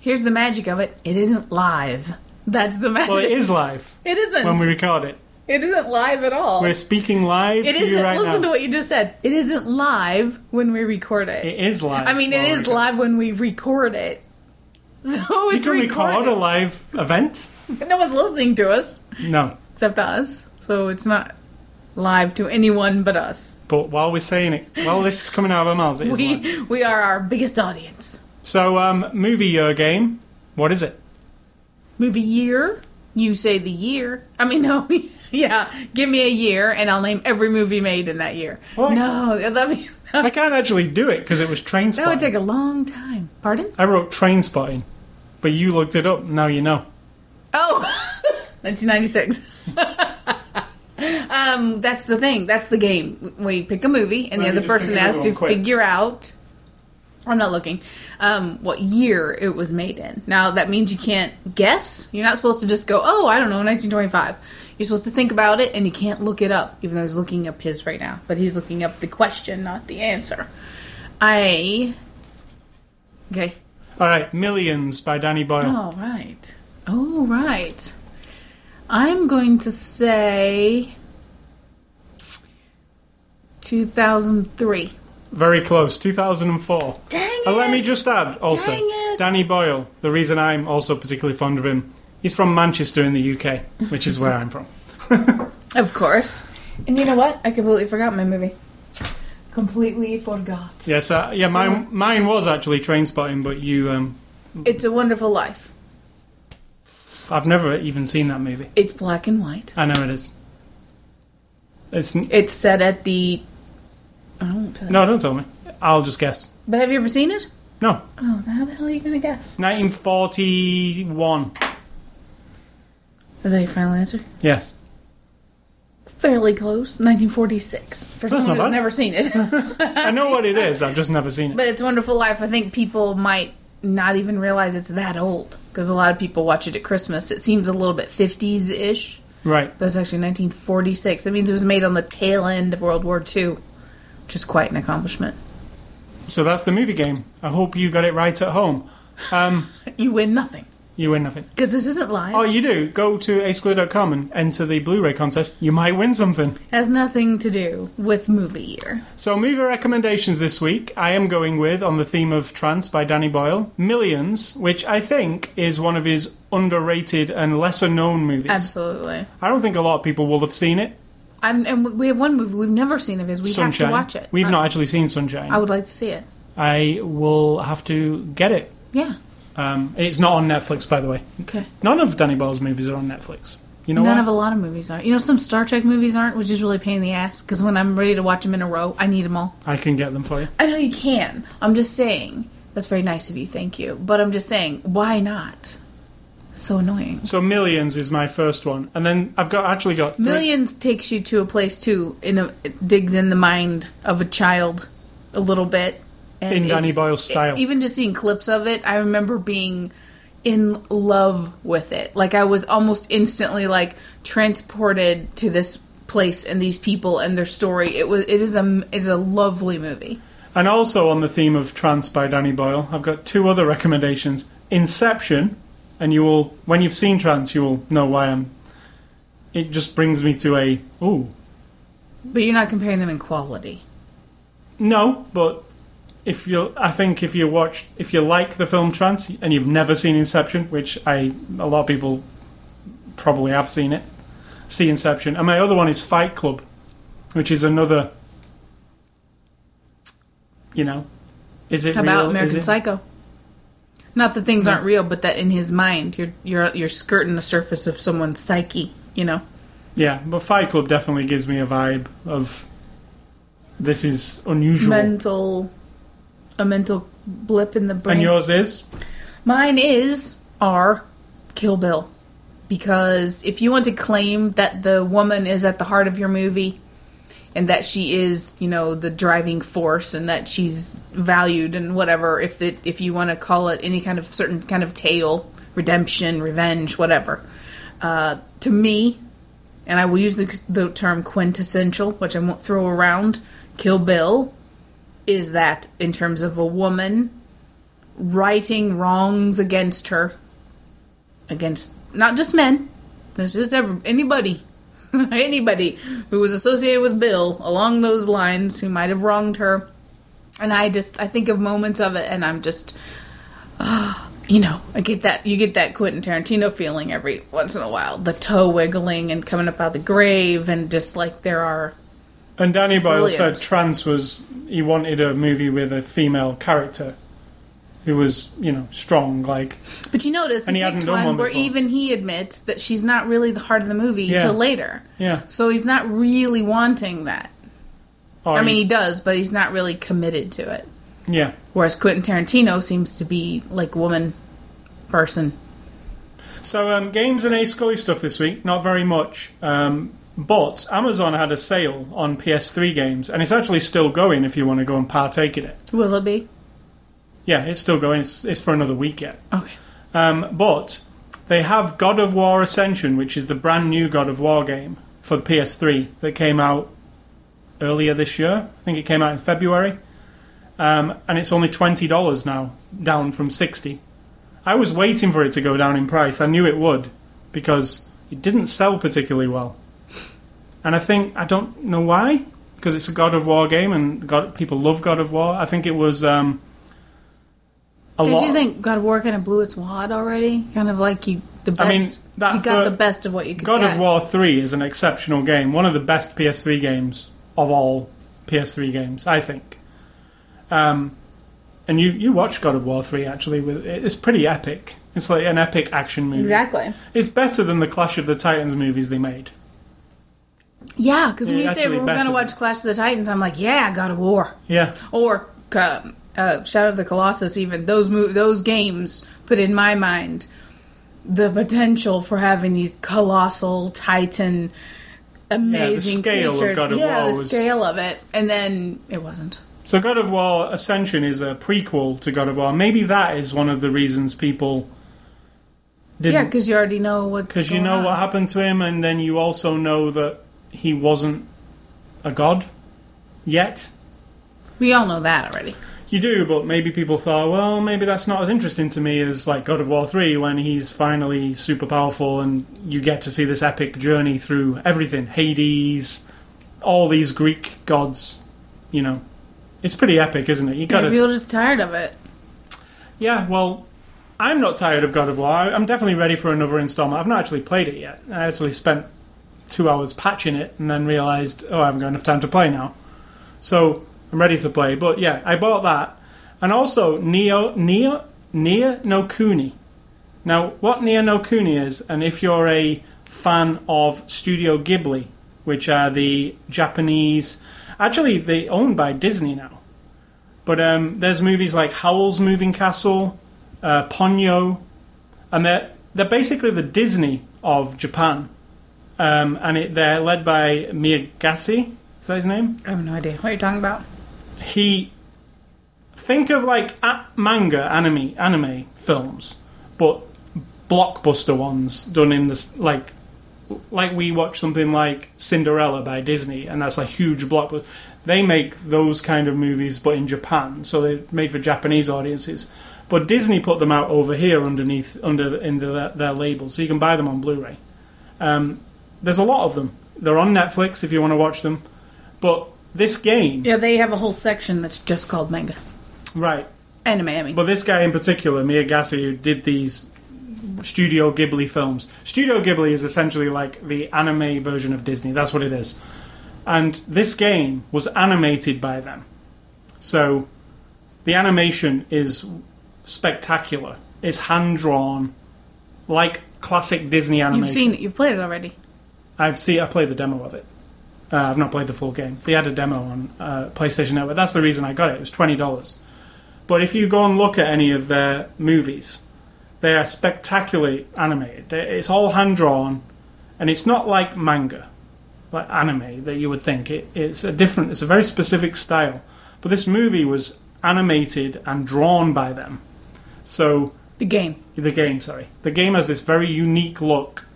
Here's the magic of it. It isn't live. That's the magic. well, it is live It isn't. when we record it. It isn't live at all. We're speaking live It to isn't. right listen now. to what you just said. It isn't live when we record it. it is live. I mean, it we is record. live when we record it. So You it's can record recorded. a live event. But no one's listening to us No, except us. So it's not live to anyone but us. but while we're saying it, while this is coming out of our mouths, it is live. We we are our biggest audience. So, um, movie year game. What is it? Movie year. You say the year. I mean, no. yeah, give me a year and I'll name every movie made in that year. What? No, that'd be, I can't actually do it because it was train that would take a long time. Pardon? I wrote Trainspotting, but you looked it up. Now you know. Oh, 1996. um, that's the thing. That's the game. We pick a movie, and Let the other person has to quick. figure out. I'm not looking. Um, what year it was made in? Now that means you can't guess. You're not supposed to just go, "Oh, I don't know, 1925." You're supposed to think about it, and you can't look it up. Even though he's looking up his right now, but he's looking up the question, not the answer. I. Okay. All right, Millions by Danny Boyle. Oh, right. Oh. I'm going to say 2003. Very close, 2004. Dang it! And let me just add also, Danny Boyle. The reason I'm also particularly fond of him, he's from Manchester in the UK, which is where I'm from. Of course. And you know what? I completely forgot my movie. Completely forgot. Yes, uh, yeah, mine, mine was actually Trainspotting, but you, um, It's a Wonderful Life. I've never even seen that movie. It's black and white. I know it is. It's n- It's set at the. I won't tell you. no, don't tell me. I'll just guess. But have you ever seen it? No, Oh, how the hell are you gonna guess? 1941. Is that your final answer? Yes. Fairly close. 1946. For That's someone not who's bad. never seen it. I know what it is. I've just never seen it. but it's a Wonderful Life. I think people might not even realize it's that old because a lot of people watch it at Christmas. It seems a little bit 50s ish, Right. but it's actually 1946. That means it was made on the tail end of World War II, which is quite an accomplishment. So that's the movie game. I hope you got it right at home. Um, You win nothing you win nothing. because this isn't live. Oh, you do. Go to ascully.com and enter the Blu-ray contest. You might win something. has nothing to do with movie year. So, movie recommendations this week, I am going with, on the theme of Trance by Danny Boyle, Millions, which I think is one of his underrated and lesser known movies. Absolutely. I don't think a lot of people will have seen it. I'm, and we have one movie we've never seen of his. We Sunshine. have to watch it. We've Uh, not actually seen Sunshine. I would like to see it. I will have to get it. Yeah. Um, it's not on Netflix, by the way. Okay. None of Danny Boyle's movies are on Netflix. You know None why? of a lot of movies are. You know, some Star Trek movies aren't, which is really a pain in the ass. Because when I'm ready to watch them in a row, I need them all. I can get them for you. I know you can. I'm just saying. That's very nice of you. Thank you. But I'm just saying, why not? So annoying. So Millions is my first one, and then I've got actually got three. Millions takes you to a place too. In a it digs in the mind of a child a little bit. In Danny Boyle's style. Even just seeing clips of it, I remember being in love with it. Like I was almost instantly like transported to this place and these people and their story. It was. It is a. It's a lovely movie. And also on the theme of Trance by Danny Boyle, I've got two other recommendations. Inception, and you will, when you've seen Trance, you will know why I'm. It just brings me to a ooh But you're not comparing them in quality. no, but if you, I think if you watch, if you like the film Trance and you've never seen Inception, which I a lot of people probably have seen it, see Inception. And my other one is Fight Club, which is another. You know, is it How real? about American it- Psycho? Not that things aren't real, but that in his mind, you're you're you're skirting the surface of someone's psyche. You know. Yeah, but Fight Club definitely gives me a vibe of this is unusual. mental a mental blip in the brain. and yours is? Mine is R Kill Bill. Because if you want to claim that the woman is at the heart of your movie and that she is, you know, the driving force and that she's valued and whatever, if it if you want to call it any kind of certain kind of tale, redemption, revenge, whatever. Uh, to me, and I will use the, the term quintessential, which I won't throw around, Kill Bill is that in terms of a woman righting wrongs against her, against not just men, just ever, anybody, anybody who was associated with Bill along those lines who might have wronged her. And I just, I think of moments of it, and I'm just, you know, I get that you get that Quentin Tarantino feeling every once in a while, the toe wiggling and coming up out of the grave, and just like there are And Danny It's Boyle brilliant. said trans was he wanted a movie with a female character who was, you know, strong. Like But you notice And he hadn't done One, one where before. even he admits that she's not really the heart of the movie Yeah. until later. yeah, So he's not really wanting that. or I mean, he- he does, but he's not really committed to it. yeah. Whereas Quentin Tarantino seems to be like woman person. So um, games and A Scully stuff this week, not very much. Um, but Amazon had a sale on PS3 games, and it's actually still going if you want to go and partake in it. Will it be? Yeah, it's still going. It's, it's for another week yet. Okay. Um, but they have God of War Ascension, which is the brand new God of War game for the PS3 that came out earlier this year. I think it came out in February. Um, and it's only $20 now, down from 60 I was waiting for it to go down in price. I knew it would because it didn't sell particularly well. And I think, I don't know why, because it's a God of War game and God, people love God of War. I think it was. Um, a Did lot you think God of War kind of blew its wad already? Kind of like you the best. I mean, that you got the best of what you could God get. of War 3 is an exceptional game. One of the best PS3 games of all PS3 games, I think. Um, and you, you watch God of War 3 actually. With It's pretty epic. It's like an epic action movie. Exactly. It's better than the Clash of the Titans movies they made. Yeah, because when you say we're going to watch Clash of the Titans, I'm like, yeah, God of War. Yeah. or uh, uh, Shadow of the Colossus. Even those mo- those games put in my mind the potential for having these colossal Titan, amazing scale of creatures. God of yeah, War the was- scale of it, and then it wasn't. So God of War Ascension is a prequel to God of War. Maybe that is one of the reasons people didn't Yeah, because you already know what. because you know what happened to him, and then you also know that he wasn't a god yet. We all know that already. You do, but maybe people thought, well, maybe that's not as interesting to me as like God of War three when he's finally super powerful, and you get to see this epic journey through everything, Hades, all these Greek gods. You know, it's pretty epic, isn't it? You gotta people just tired of it. Yeah, well, I'm not tired of God of War. I'm definitely ready for another installment. I've not actually played it yet. I actually spent two hours patching it and then realised, oh, I haven't got enough time to play now. So I'm ready to play. But yeah, I bought that. And also Neo Neo Ni no Kuni. Now, what Ni no Kuni is, and if you're a fan of Studio Ghibli, which are the Japanese, actually they owned by Disney now. But um, there's movies like Howl's Moving Castle, uh, Ponyo, and they're they're basically the Disney of Japan. Um, and it, they're led by Miyagasi. Is that his name? I have no idea what are you're talking about. He think of like a- manga anime anime films, but blockbuster ones done in this like like we watch something like Cinderella by Disney, and that's a huge blockbuster. They make those kind of movies, but in Japan, so they're made for Japanese audiences. But Disney put them out over here underneath under in the, their label, so you can buy them on Blu-ray. Um, there's a lot of them. They're on Netflix if you want to watch them. But this game, Yeah, they have a whole section that's just called manga. right? Anime, I mean. But this guy in particular, Miyagasi, who did these Studio Ghibli films. Studio Ghibli is essentially like the anime version of Disney. That's what it is. And this game was animated by them. So the animation is spectacular. It's hand drawn, like classic Disney animation. You've seen it. You've played it already. I've seen. I played the demo of it. Uh, I've not played the full game. They had a demo on uh, PlayStation Network. That's the reason I got it. It was twenty dollars. But if you go and look at any of their movies, they are spectacularly animated. It's all hand drawn, and it's not like manga, like anime that you would think. It, it's a different. It's a very specific style. But this movie was animated and drawn by them. So The game. the game, sorry. The game has this very unique look,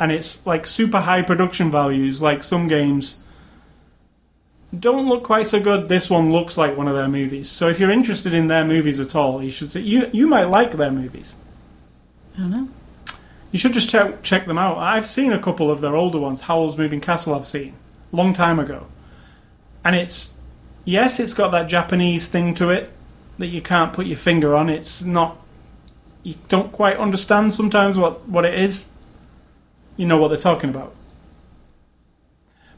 and it's like super high production values. Like some games don't look quite so good. This one looks like one of their movies. So if you're interested in their movies at all, you should see. You you might like their movies. I don't know. You should just check check them out. I've seen a couple of their older ones. Howl's Moving Castle. I've seen long time ago, and it's yes, it's got that Japanese thing to it that you can't put your finger on. It's not. You don't quite understand sometimes what what it is. You know what they're talking about,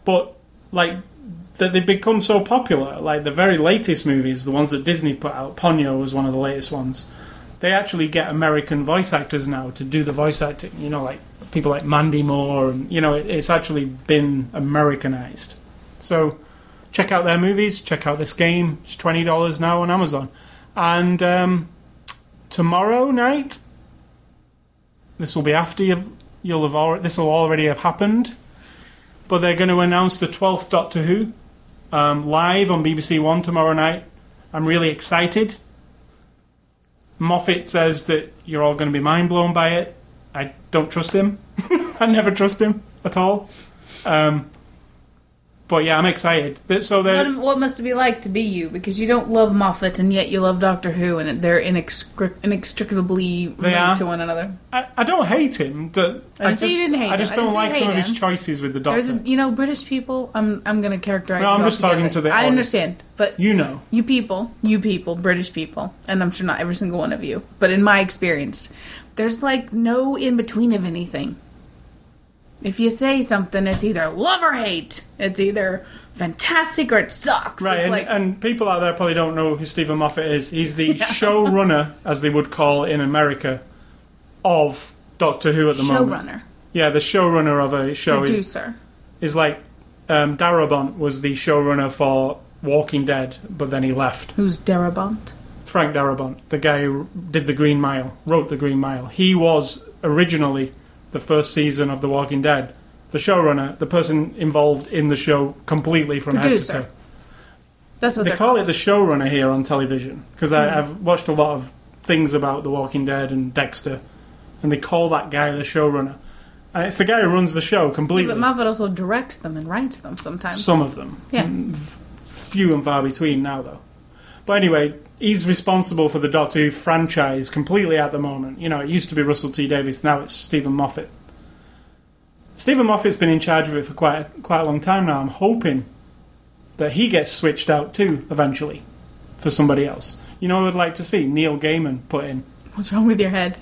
but like that they've become so popular. Like the very latest movies, the ones that Disney put out. Ponyo was one of the latest ones they actually get American voice actors now to do the voice acting. You know, like people like Mandy Moore, and you know, it, it's actually been Americanized. So, check out their movies. Check out this game. It's twenty dollars now on Amazon. And um, tomorrow night, this will be after you've, you'll have already. This will already have happened. But they're going to announce the twelfth Doctor Who um, live on BBC One tomorrow night. I'm really excited. Moffat says that you're all going to be mind blown by it. I don't trust him. I never trust him at all. Um, But yeah, I'm excited. That- So What, what must it be like to be you? Because you don't love Moffat and yet you love Doctor Who, and they're inextric- inextricably linked to one another. I, I don't hate him. d- I, say just, you didn't hate I just him. Don't like some hate of his choices with the There's, Doctor. a, you know, British people. I'm, I'm going to characterize. No, I'm just talking together. to the I audience. understand, but you know. you people, you people, British people, and I'm sure not every single one of you, but in my experience, there's like no in between of anything. If you say something, it's either love or hate. It's either fantastic or it sucks. Right, It's and, like, and people out there probably don't know who Steven Moffat is. He's the showrunner, as they would call in America, of Doctor Who at the moment. showrunner, Yeah, the showrunner of a show is, producer. is like um, Darabont was the showrunner for Walking Dead, but then he left. Who's Darabont? Frank Darabont, the guy who did The Green Mile, wrote The Green Mile. He was originally the first season of The Walking Dead, the showrunner, the person involved in the show completely from head to toe. That's what They call called. it the showrunner here on television because Hmm. I've watched a lot of things about The Walking Dead and Dexter, and they call that guy the showrunner. And it's the guy who runs the show completely. But Moffat also directs them and writes them sometimes. Some of them. Yeah. Few and far between now, though. But anyway, he's responsible for the Doctor Who franchise completely at the moment. You know, it used to be Russell T Davies, now it's Steven Moffat. Steven Moffat's been in charge of it for quite quite a long time now. I'm hoping that he gets switched out too eventually for somebody else. You know, I would like to see Neil Gaiman put in. What's wrong with your head?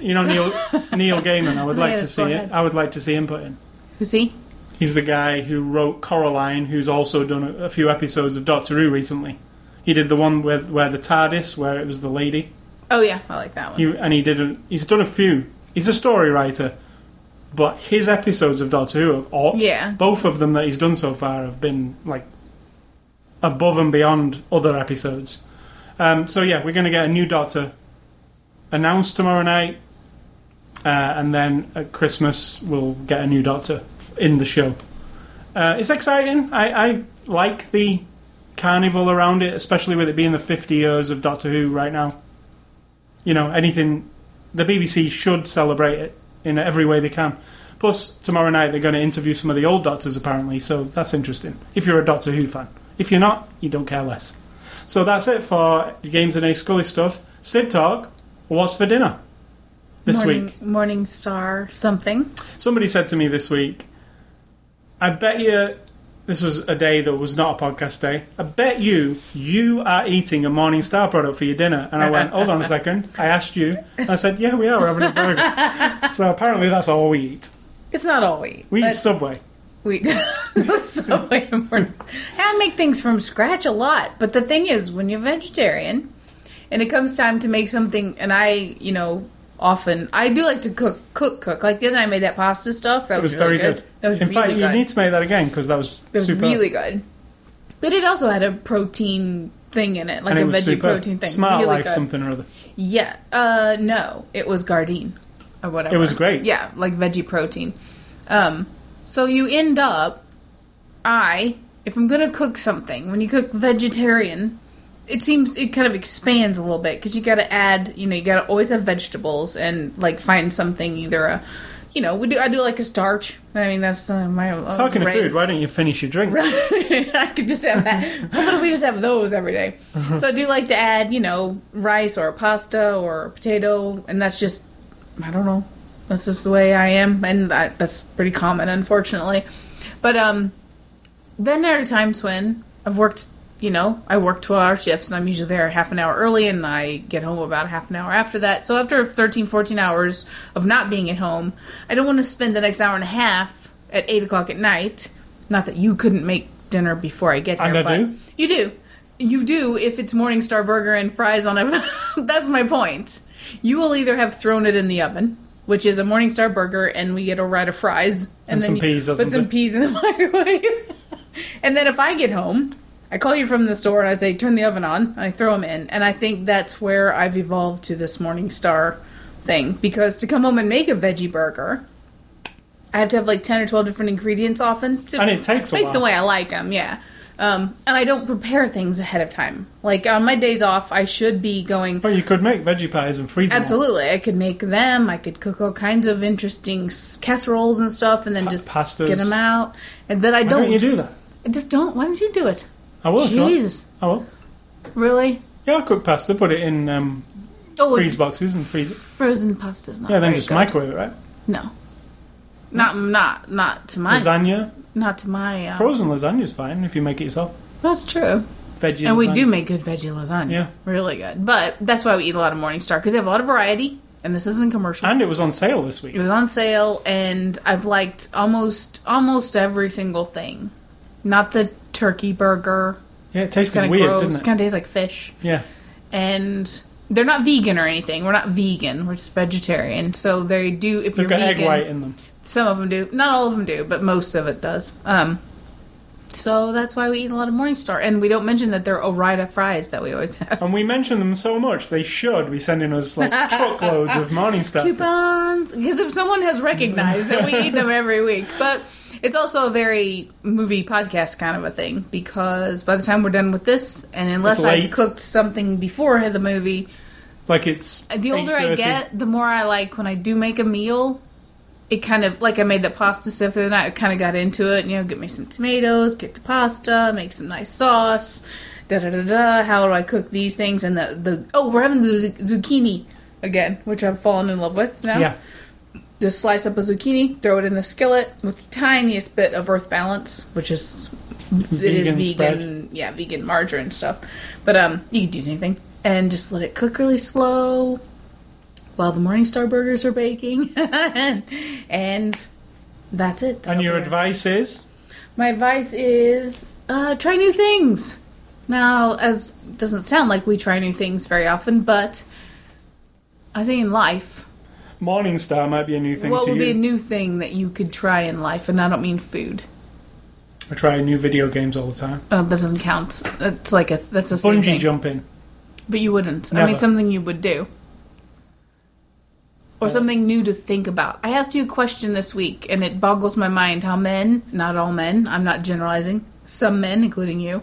You know, Neil Neil Gaiman. I would like to see it. I would like to see him put in. Who's he? He's the guy who wrote Coraline, who's also done a, a few episodes of Doctor Who recently. He did the one with where the TARDIS, where it was the lady. Oh yeah, I like that one. He, and he did. A, he's done a few. He's a story writer, but his episodes of Doctor Who, have all, Yeah. both of them that he's done so far have been like above and beyond other episodes. Um, so yeah, we're going to get a new Doctor announced tomorrow night, uh, and then at Christmas we'll get a new Doctor in the show. Uh, it's exciting. I, I like the carnival around it, especially with it being the 50 years of Doctor Who right now. You know, anything the BBC should celebrate it in every way they can. Plus, tomorrow night they're going to interview some of the old Doctors apparently, so that's interesting. If you're a Doctor Who fan, if you're not, you don't care less. So that's it for Games and A Scully stuff. Sid talk. What's for dinner this Morning, week? Morningstar something. Somebody said to me this week, I bet you this was a day that was not a podcast day. I bet you you are eating a Morningstar product for your dinner. And I went, hold on a second. I asked you. And I said, yeah, we are. We're having a burger. so apparently that's all we eat. It's not all we eat. We eat Subway. we so important. I make things from scratch a lot, but the thing is, when you're vegetarian, and it comes time to make something, and I, you know, often I do like to cook, cook, cook. Like the other night I made that pasta stuff. That It was really very good. That was In really fact, good. you need to make that again because that was It was super. really good. But it also had a protein thing in it, like and a it was veggie super. protein thing. Smart really Life good. something or other. Yeah. Uh no, it was Gardein or whatever. It was great. Yeah, like veggie protein. Um so you end up I if I'm going to cook something, when you cook vegetarian, it seems it kind of expands a little bit cuz you got to add, you know, you got to always have vegetables and like find something either a you know, we do I do like a starch. I mean, that's uh, my was Talking to food, why don't you finish your drink? I could just have that. About if we just have those every day? Uh-huh. So I do like to add, you know, rice or pasta or potato, and that's just, I don't know, that's just the way I am, and that, that's pretty common, unfortunately. But um, then there are times when I've worked, you know, I work twelve-hour shifts, and I'm usually there half an hour early, and I get home about half an hour after that. So after 13, 14 hours of not being at home, I don't want to spend the next hour and a half at eight o'clock at night. Not that you couldn't make dinner before I get here, I but do. you do. You do if it's Morningstar burger and fries on a. That's my point. You will either have thrown it in the oven, which is a Morningstar burger, and we get a ride of fries, And then some peas Put some peas in the microwave, and then if I get home, I call you from the store and I say, "Turn the oven on." I throw them in, and I think that's where I've evolved to this Morningstar thing because to come home and make a veggie burger. I have to have like ten or twelve different ingredients often to And it takes a make the way I like them. Yeah, um, and I don't prepare things ahead of time. Like on my days off, I should be going. Well, you could make veggie pies and freeze them. Absolutely, I could make them. I could cook all kinds of interesting casseroles and stuff, and then Pa- just pastas. get them out. And then I don't. don't you do that? I just don't. Why don't you do it? I will. if you want. Jesus. I will. Really? Yeah, I'll cook pasta, put it in um, Oh, freeze boxes and freeze it. frozen pasta's not Yeah, then very just good. microwave it, right? No. Not not not to my Lasagna, Not to my. Uh, frozen lasagna is fine if you make it yourself. That's true. Veggie. And we lasagna. do make good veggie lasagna. Yeah. Really good. But that's why we eat a lot of Morningstar because they have a lot of variety, and this isn't commercial. And it was on sale this week. It was on sale, and I've liked almost almost every single thing. Not the turkey burger. Yeah, it tasted Kind of weird, gross. didn't it? Kind of tastes like fish. Yeah. And they're not vegan or anything. We're not vegan. We're just vegetarian. So they do. If They've you're got vegan, egg white in them. some of them do. Not all of them do, but most of it does. Um. So that's why we eat a lot of Morningstar, and we don't mention that they're Ore-Ida fries that we always have. And we mention them so much, they should be sending us like truckloads of Morningstar. coupons because if someone has recognized that we eat them every week but it's also a very movie podcast kind of a thing because by the time we're done with this and unless It's i late. cooked something before the movie Like it's the older i 8:30. get the more i like when i do make a meal it kind of like i made that pasta stuff the other night i kind of got into it you know get me some tomatoes get the pasta make some nice sauce da da da da how do i cook these things and the, the oh we're having the zu- zucchini again which i've fallen in love with now Yeah. Just slice up a zucchini, throw it in the skillet with the tiniest bit of Earth Balance, which is it is Vegan vegan, yeah, vegan margarine stuff. But um, you could use anything, and just let it cook really slow while the Morningstar burgers are baking, and that's it. And That'll your be it. advice is? My advice is uh, try new things. Now, as doesn't sound like we try new things very often, but I think in life Morningstar might be a new thing what to would you. be a new thing that you could try in life? And I don't mean food. I try new video games all the time. Oh, that doesn't count. It's like a that's a same Bungee thing. jumping. But you wouldn't. I Never. mean, something you would do, or Uh, something new to think about. I asked you a question this week, and it boggles my mind how men, not all men, I'm not generalizing, some men, including you,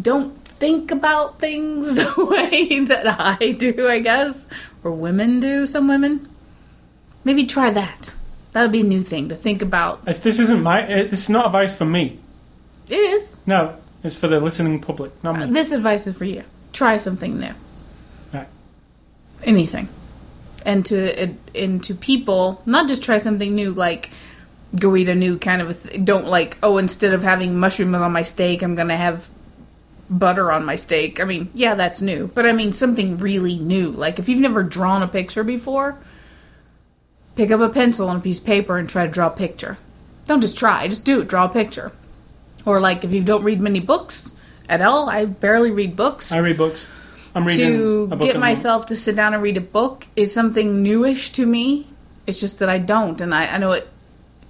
don't think about things the way that I do. I guess, or women do. Some women. Maybe try that. That'll be a new thing to think about. It's- This isn't my. uh, This is not advice for me. It is. No, it's for the listening public, not me. This advice is for you. Try something new. Right. Anything. And to and to people, not just try something new like go eat a new kind of a th- don't like oh instead of having mushrooms on my steak, I'm to have butter on my steak. I mean, yeah, that's new, but I mean something really new. Like if you've never drawn a picture before, pick up a pencil and a piece of paper and try to draw a picture. Don't just try, just do it, draw a picture. Or like if you don't read many books at all, I barely read books. I read books. I'm reading to a book get myself to sit down and read a book is something newish to me. It's just that I don't, and I, I know it,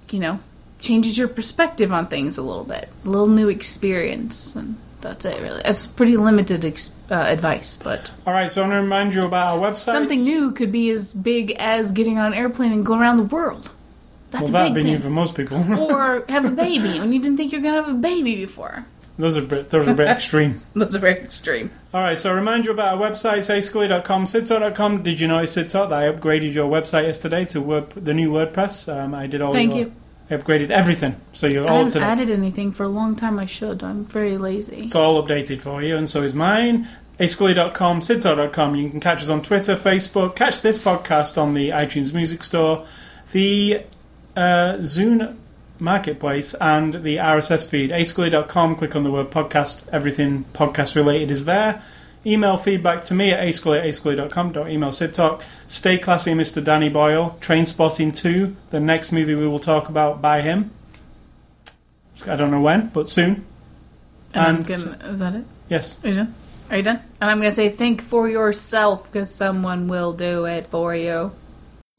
you know, changes your perspective on things a little bit. A little new experience, and that's it, really. That's pretty limited ex- uh, advice, but. All right, so i'm going to remind you about our website. something new could be as big as getting on an airplane and going around the world. Well, That's that'd a be big new thing. for most people. or have a baby when you didn't think you were going to have a baby before. those are bit, those are a bit extreme. Those are very extreme. All right, so I remind you about our website, ascully.com, sidtalk.com. Did you notice Sidtalk that I upgraded your website yesterday to word, the new WordPress? Um, I did all Thank your, you. I upgraded everything, so you're I all up haven't to date. added anything for a long time. I should. I'm very lazy. It's all updated for you, and so is mine. ascully.com, sidtalk.com. You can catch us on Twitter, Facebook. Catch this podcast on the iTunes Music Store, the uh, Zune Marketplace, and the RSS feed. ascully.com, click on the word podcast. Everything podcast related is there. Email feedback to me at ascully at ascully.com. Don't email SidTalk. Stay classy, Mr. Danny Boyle. Trainspotting 2, the next movie we will talk about by him. I don't know when, but soon. And I'm And- gonna, is that it? Yes. Are you done? Are you done? And I'm gonna say think for yourself because someone will do it for you.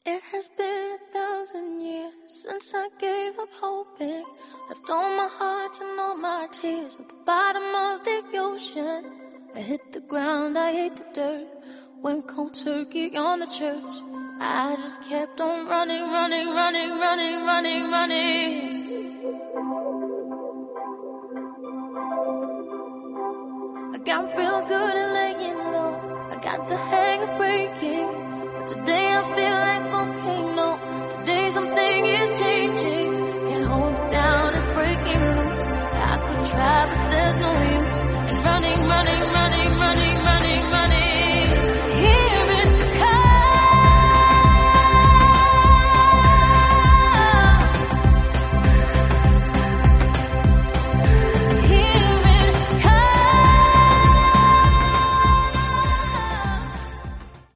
It has been a thousand years since I gave up hoping. Left all my hearts and all my tears at the bottom of the ocean. I hit the ground, I hate the dirt. Went cold turkey on the church. I just kept on running, running, running, running, running, running. I got real good at laying low. I got the hang of breaking. But today I feel like volcano. Today something is changing. Can't hold it down, it's breaking loose. I could try, but there's no use running, running, running.